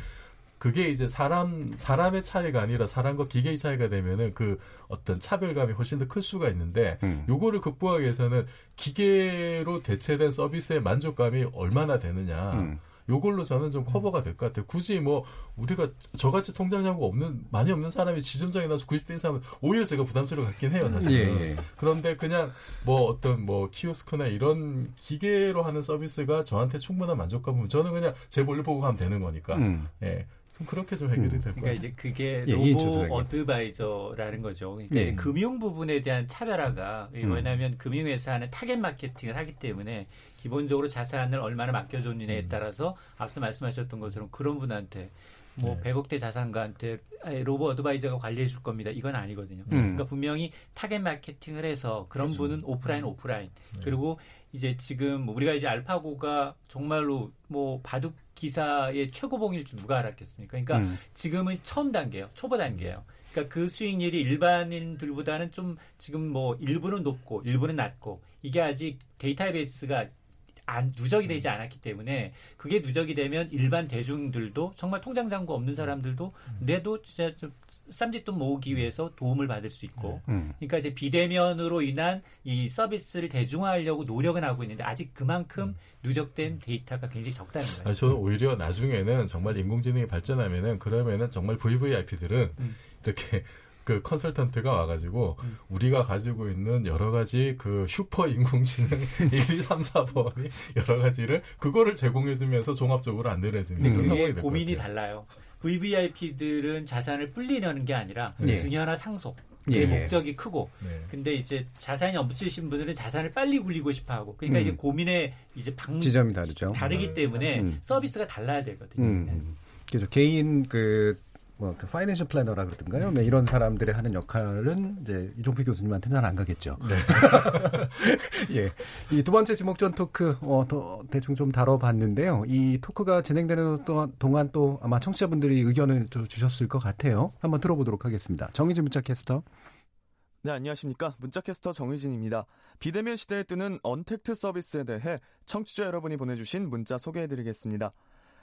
그게 이제 사람 사람의 차이가 아니라 사람과 기계의 차이가 되면은 그 어떤 차별감이 훨씬 더 클 수가 있는데 음. 요거를 극복하기 위해서는 기계로 대체된 서비스의 만족감이 얼마나 되느냐 음. 요걸로 저는 좀 커버가 될 것 같아요. 굳이 뭐 우리가 저같이 통장량고 없는 많이 없는 사람이 지점장에 나서 90대 이상은 오히려 제가 부담스러워 갖긴 해요, 사실은. 예, 예. 그런데 그냥 뭐 어떤 뭐 키오스크나 이런 기계로 하는 서비스가 저한테 충분한 만족감은 저는 그냥 제 볼일 보고 가면 되는 거니까. 음. 예. 좀 그렇게 좀 해결이 될 그러니까 거예요. 이제 그게 예, robo. advisor라는 거죠. 그러니까 예. 금융 부분에 대한 차별화가 음. 왜냐하면 금융회사는 target marketing을 하기 때문에 기본적으로 자산을 얼마나 맡겨줬느냐에 따라서 앞서 말씀하셨던 것처럼 그런 분한테 뭐 네. 100억대 자산가한테 robo advisor가 관리해 줄 겁니다. 이건 아니거든요. 음. 그러니까 분명히 target marketing을 해서 그런 그렇죠. 분은 오프라인 오프라인 그리고 이제 지금 우리가 이제 알파고가 정말로 뭐 바둑 기사의 최고봉일 줄 누가 알았겠습니까? 그러니까 음. 지금은 처음 단계예요. 초보 단계예요. 그러니까 그 수익률이 일반인들보다는 좀 지금 뭐 일부는 높고 일부는 낮고 이게 아직 데이터베이스가 안, 누적이 되지 않았기 때문에 그게 누적이 되면 일반 대중들도 정말 통장 잔고 없는 사람들도 내도 진짜 좀 쌈짓돈 모으기 위해서 도움을 받을 수 있고 음. 그러니까 이제 비대면으로 인한 이 서비스를 대중화하려고 노력은 하고 있는데 아직 그만큼 누적된 데이터가 굉장히 적다는 거예요. 아니, 저는 오히려 나중에는 정말 인공지능이 발전하면은 그러면은 정말 VVIP들은 음. 이렇게 그 컨설턴트가 와가지고 우리가 가지고 있는 여러 가지 그 슈퍼 인공지능 1, 2, 3, 4번이 여러 가지를 그거를 제공해주면서 종합적으로 안내를 해주는 상황이 그게 고민이. 달라요. VVIP들은 자산을 불리려는 게 아니라 예. 증여나 상속. 예, 그 예. 목적이 크고, 네. 근데 이제 자산이 없으신 분들은 자산을 빨리 굴리고 싶어하고, 그러니까 음. 이제 고민의 이제 방 지점이 다르죠. 다르기 때문에 음. 서비스가 달라야 되거든요. 음. 그죠. 개인 그, 뭐, 그 파이낸셜 플래너라 그러던가요? 네, 이런 사람들의 하는 역할은 이제 이종필 교수님한테는 잘 안 가겠죠. 네. *laughs* 예. 이 두 번째 지목전 토크, 어, 더 대충 좀 다뤄봤는데요. 이 토크가 진행되는 또- 동안 또 아마 청취자분들이 의견을 좀 주셨을 것 같아요. 한번 들어보도록 하겠습니다. 정의진 문자 캐스터. 네, 안녕하십니까. 문자캐스터 정의진입니다. 비대면 시대에 뜨는 언택트 서비스에 대해 청취자 여러분이 보내주신 문자 소개해드리겠습니다.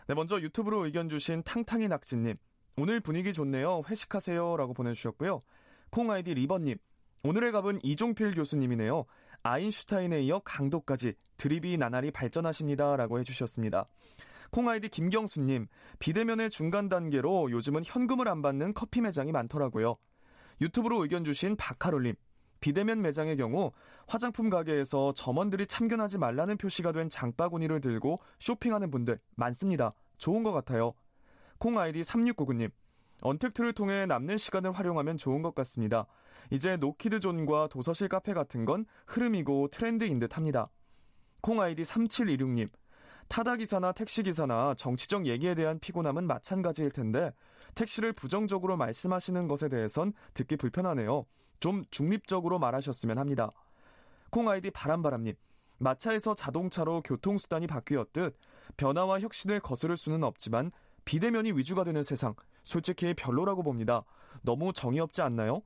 네, 먼저 유튜브로 의견 주신 탕탕이 낙지님. 오늘 분위기 좋네요. 회식하세요. 라고 보내주셨고요. 콩 아이디 리버님. 오늘의 갑은 이종필 교수님이네요. 아인슈타인에 이어 강도까지 드립이 나날이 발전하십니다. 라고 해주셨습니다. 콩 아이디 김경수님. 비대면의 중간 단계로 요즘은 현금을 안 받는 커피 매장이 많더라고요. 유튜브로 의견 주신 박하롤님. 비대면 매장의 경우 화장품 가게에서 점원들이 참견하지 말라는 표시가 된 장바구니를 들고 쇼핑하는 분들 많습니다. 좋은 것 같아요. 콩 아이디 3699님. 언택트를 통해 남는 시간을 활용하면 좋은 것 같습니다. 이제 노키드존과 도서실 카페 같은 건 흐름이고 트렌드인 듯 합니다. 콩 아이디 3726님. 타다기사나 택시기사나 정치적 얘기에 대한 피곤함은 마찬가지일 텐데 택시를 부정적으로 말씀하시는 것에 대해선 듣기 불편하네요. 좀 중립적으로 말하셨으면 합니다. 콩 아이디 바람바람님. 마차에서 자동차로 교통수단이 바뀌었듯 변화와 혁신을 거스를 수는 없지만 비대면이 위주가 되는 세상 솔직히 별로라고 봅니다. 너무 정이 없지 않나요?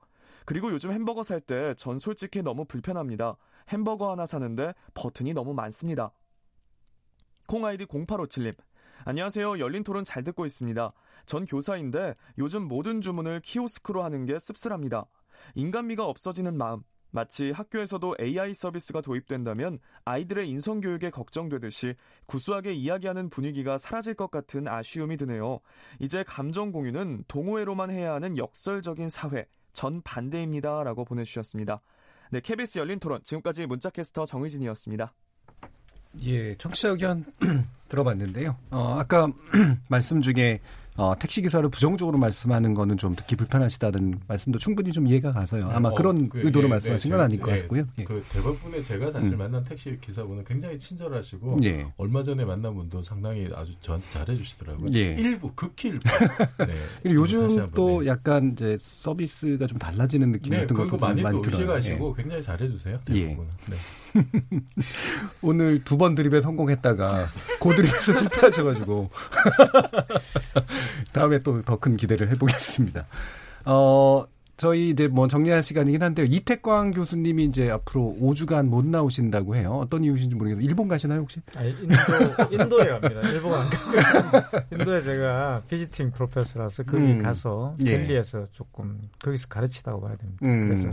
그리고 요즘 햄버거 살 때 전 솔직히 너무 불편합니다. 햄버거 하나 사는데 버튼이 너무 많습니다. 콩 아이디 0857님. 안녕하세요. 열린 토론 잘 듣고 있습니다. 전 교사인데 요즘 모든 주문을 키오스크로 하는 게 씁쓸합니다. 인간미가 없어지는 마음. 마치 학교에서도 AI 서비스가 도입된다면 아이들의 인성교육에 걱정되듯이 구수하게 이야기하는 분위기가 사라질 것 같은 아쉬움이 드네요. 이제 감정 공유는 동호회로만 해야 하는 역설적인 사회. 전 반대입니다. 라고 보내주셨습니다. 네, KBS 열린 토론. 지금까지 문자캐스터 정의진이었습니다. 예, 청취자 의견 *clears throat* 들어봤는데요. 어, 아까 *clears throat* 말씀 중에 어, 택시 기사를 부정적으로 말씀하는 거는 좀 듣기 불편하시다는 말씀도 충분히 좀 이해가 가서요. 아마 어, 그런 그, 의도로 예, 말씀하신 네, 건 아닐 것 예, 같고요. 예. 그 대부분의 제가 사실 음. 만난 택시 기사분은 굉장히 친절하시고 예. 얼마 전에 만난 분도 상당히 아주 저한테 잘해주시더라고요. 예. 일부 극히 일부. *laughs* 네. 그리고 요즘 또 네. 약간 이제 서비스가 좀 달라지는 느낌 네, 같은 것도 많이 많이 들어요. 의식하시고 예. 굉장히 잘해주세요. 예. 대부분은. 네. *laughs* 오늘 두 번 드립에 성공했다가 고 드립에서 실패하셔가지고 *laughs* 다음에 또 더 큰 기대를 해보겠습니다. 어 저희 이제 뭐 정리할 시간이긴 한데요. 이태광 교수님이 이제 앞으로 5주간 못 나오신다고 해요. 어떤 이유신지 모르겠어요. 일본 가시나요 혹시? 아니, 인도, 인도에 갑니다. 일본 안 가고. 인도에 제가 비지팅 프로페서라서 거기 음. 가서 예. 델리에서 조금 거기서 가르치다고 봐야 됩니다. 음. 그래서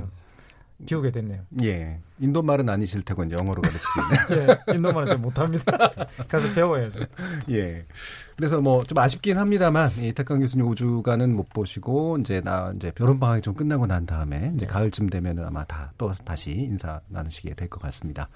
비우게 됐네요. 예. 인도 말은 아니실 테고 영어로 가르치기는. *laughs* 예, 인도말은 잘 못합니다. *laughs* 가서 배워야죠. 예. 그래서 뭐 좀 아쉽긴 합니다만 이태강 교수님 5주간은 못 보시고 이제 나 이제 결혼 방학이 좀 끝나고 난 다음에 이제 가을쯤 되면은 아마 다 또 다시 인사 나누시게 될 것 같습니다.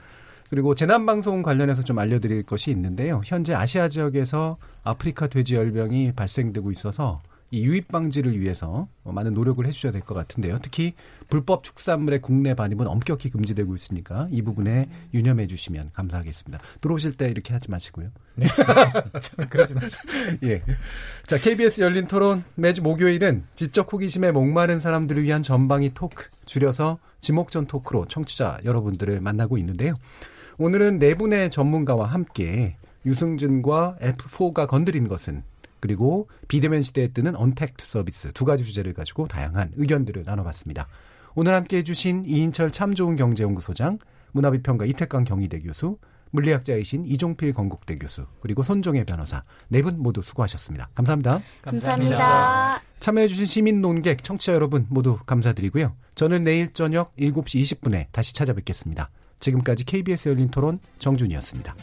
그리고 재난 방송 관련해서 좀 알려드릴 것이 있는데요. 현재 아시아 지역에서 아프리카 돼지 열병이 발생되고 있어서 이 유입 방지를 위해서 많은 노력을 해주셔야 될 것 같은데요. 특히 불법 축산물의 국내 반입은 엄격히 금지되고 있으니까 이 부분에 유념해 주시면 감사하겠습니다. 들어오실 때 이렇게 하지 마시고요. 네. *laughs* 저는 그러진 않습니다. 예. 자, KBS 열린 토론 매주 목요일은 지적 호기심에 목마른 사람들을 위한 전방위 토크, 줄여서 지목전 토크로 청취자 여러분들을 만나고 있는데요. 오늘은 네 분의 전문가와 함께 유승준과 F4가 건드린 것은 그리고 비대면 시대에 뜨는 언택트 서비스 두 가지 주제를 가지고 다양한 의견들을 나눠봤습니다. 오늘 함께 해주신 이인철 참 좋은 경제연구소장, 문화비평가 이태강 경희대 교수, 물리학자이신 이종필 건국대 교수, 그리고 손종혜 변호사 네 분 모두 수고하셨습니다. 감사합니다. 감사합니다. 참여해주신 시민 논객, 청취자 여러분 모두 감사드리고요. 저는 내일 저녁 7시 20분에 다시 찾아뵙겠습니다. 지금까지 KBS 열린 토론 정준이었습니다.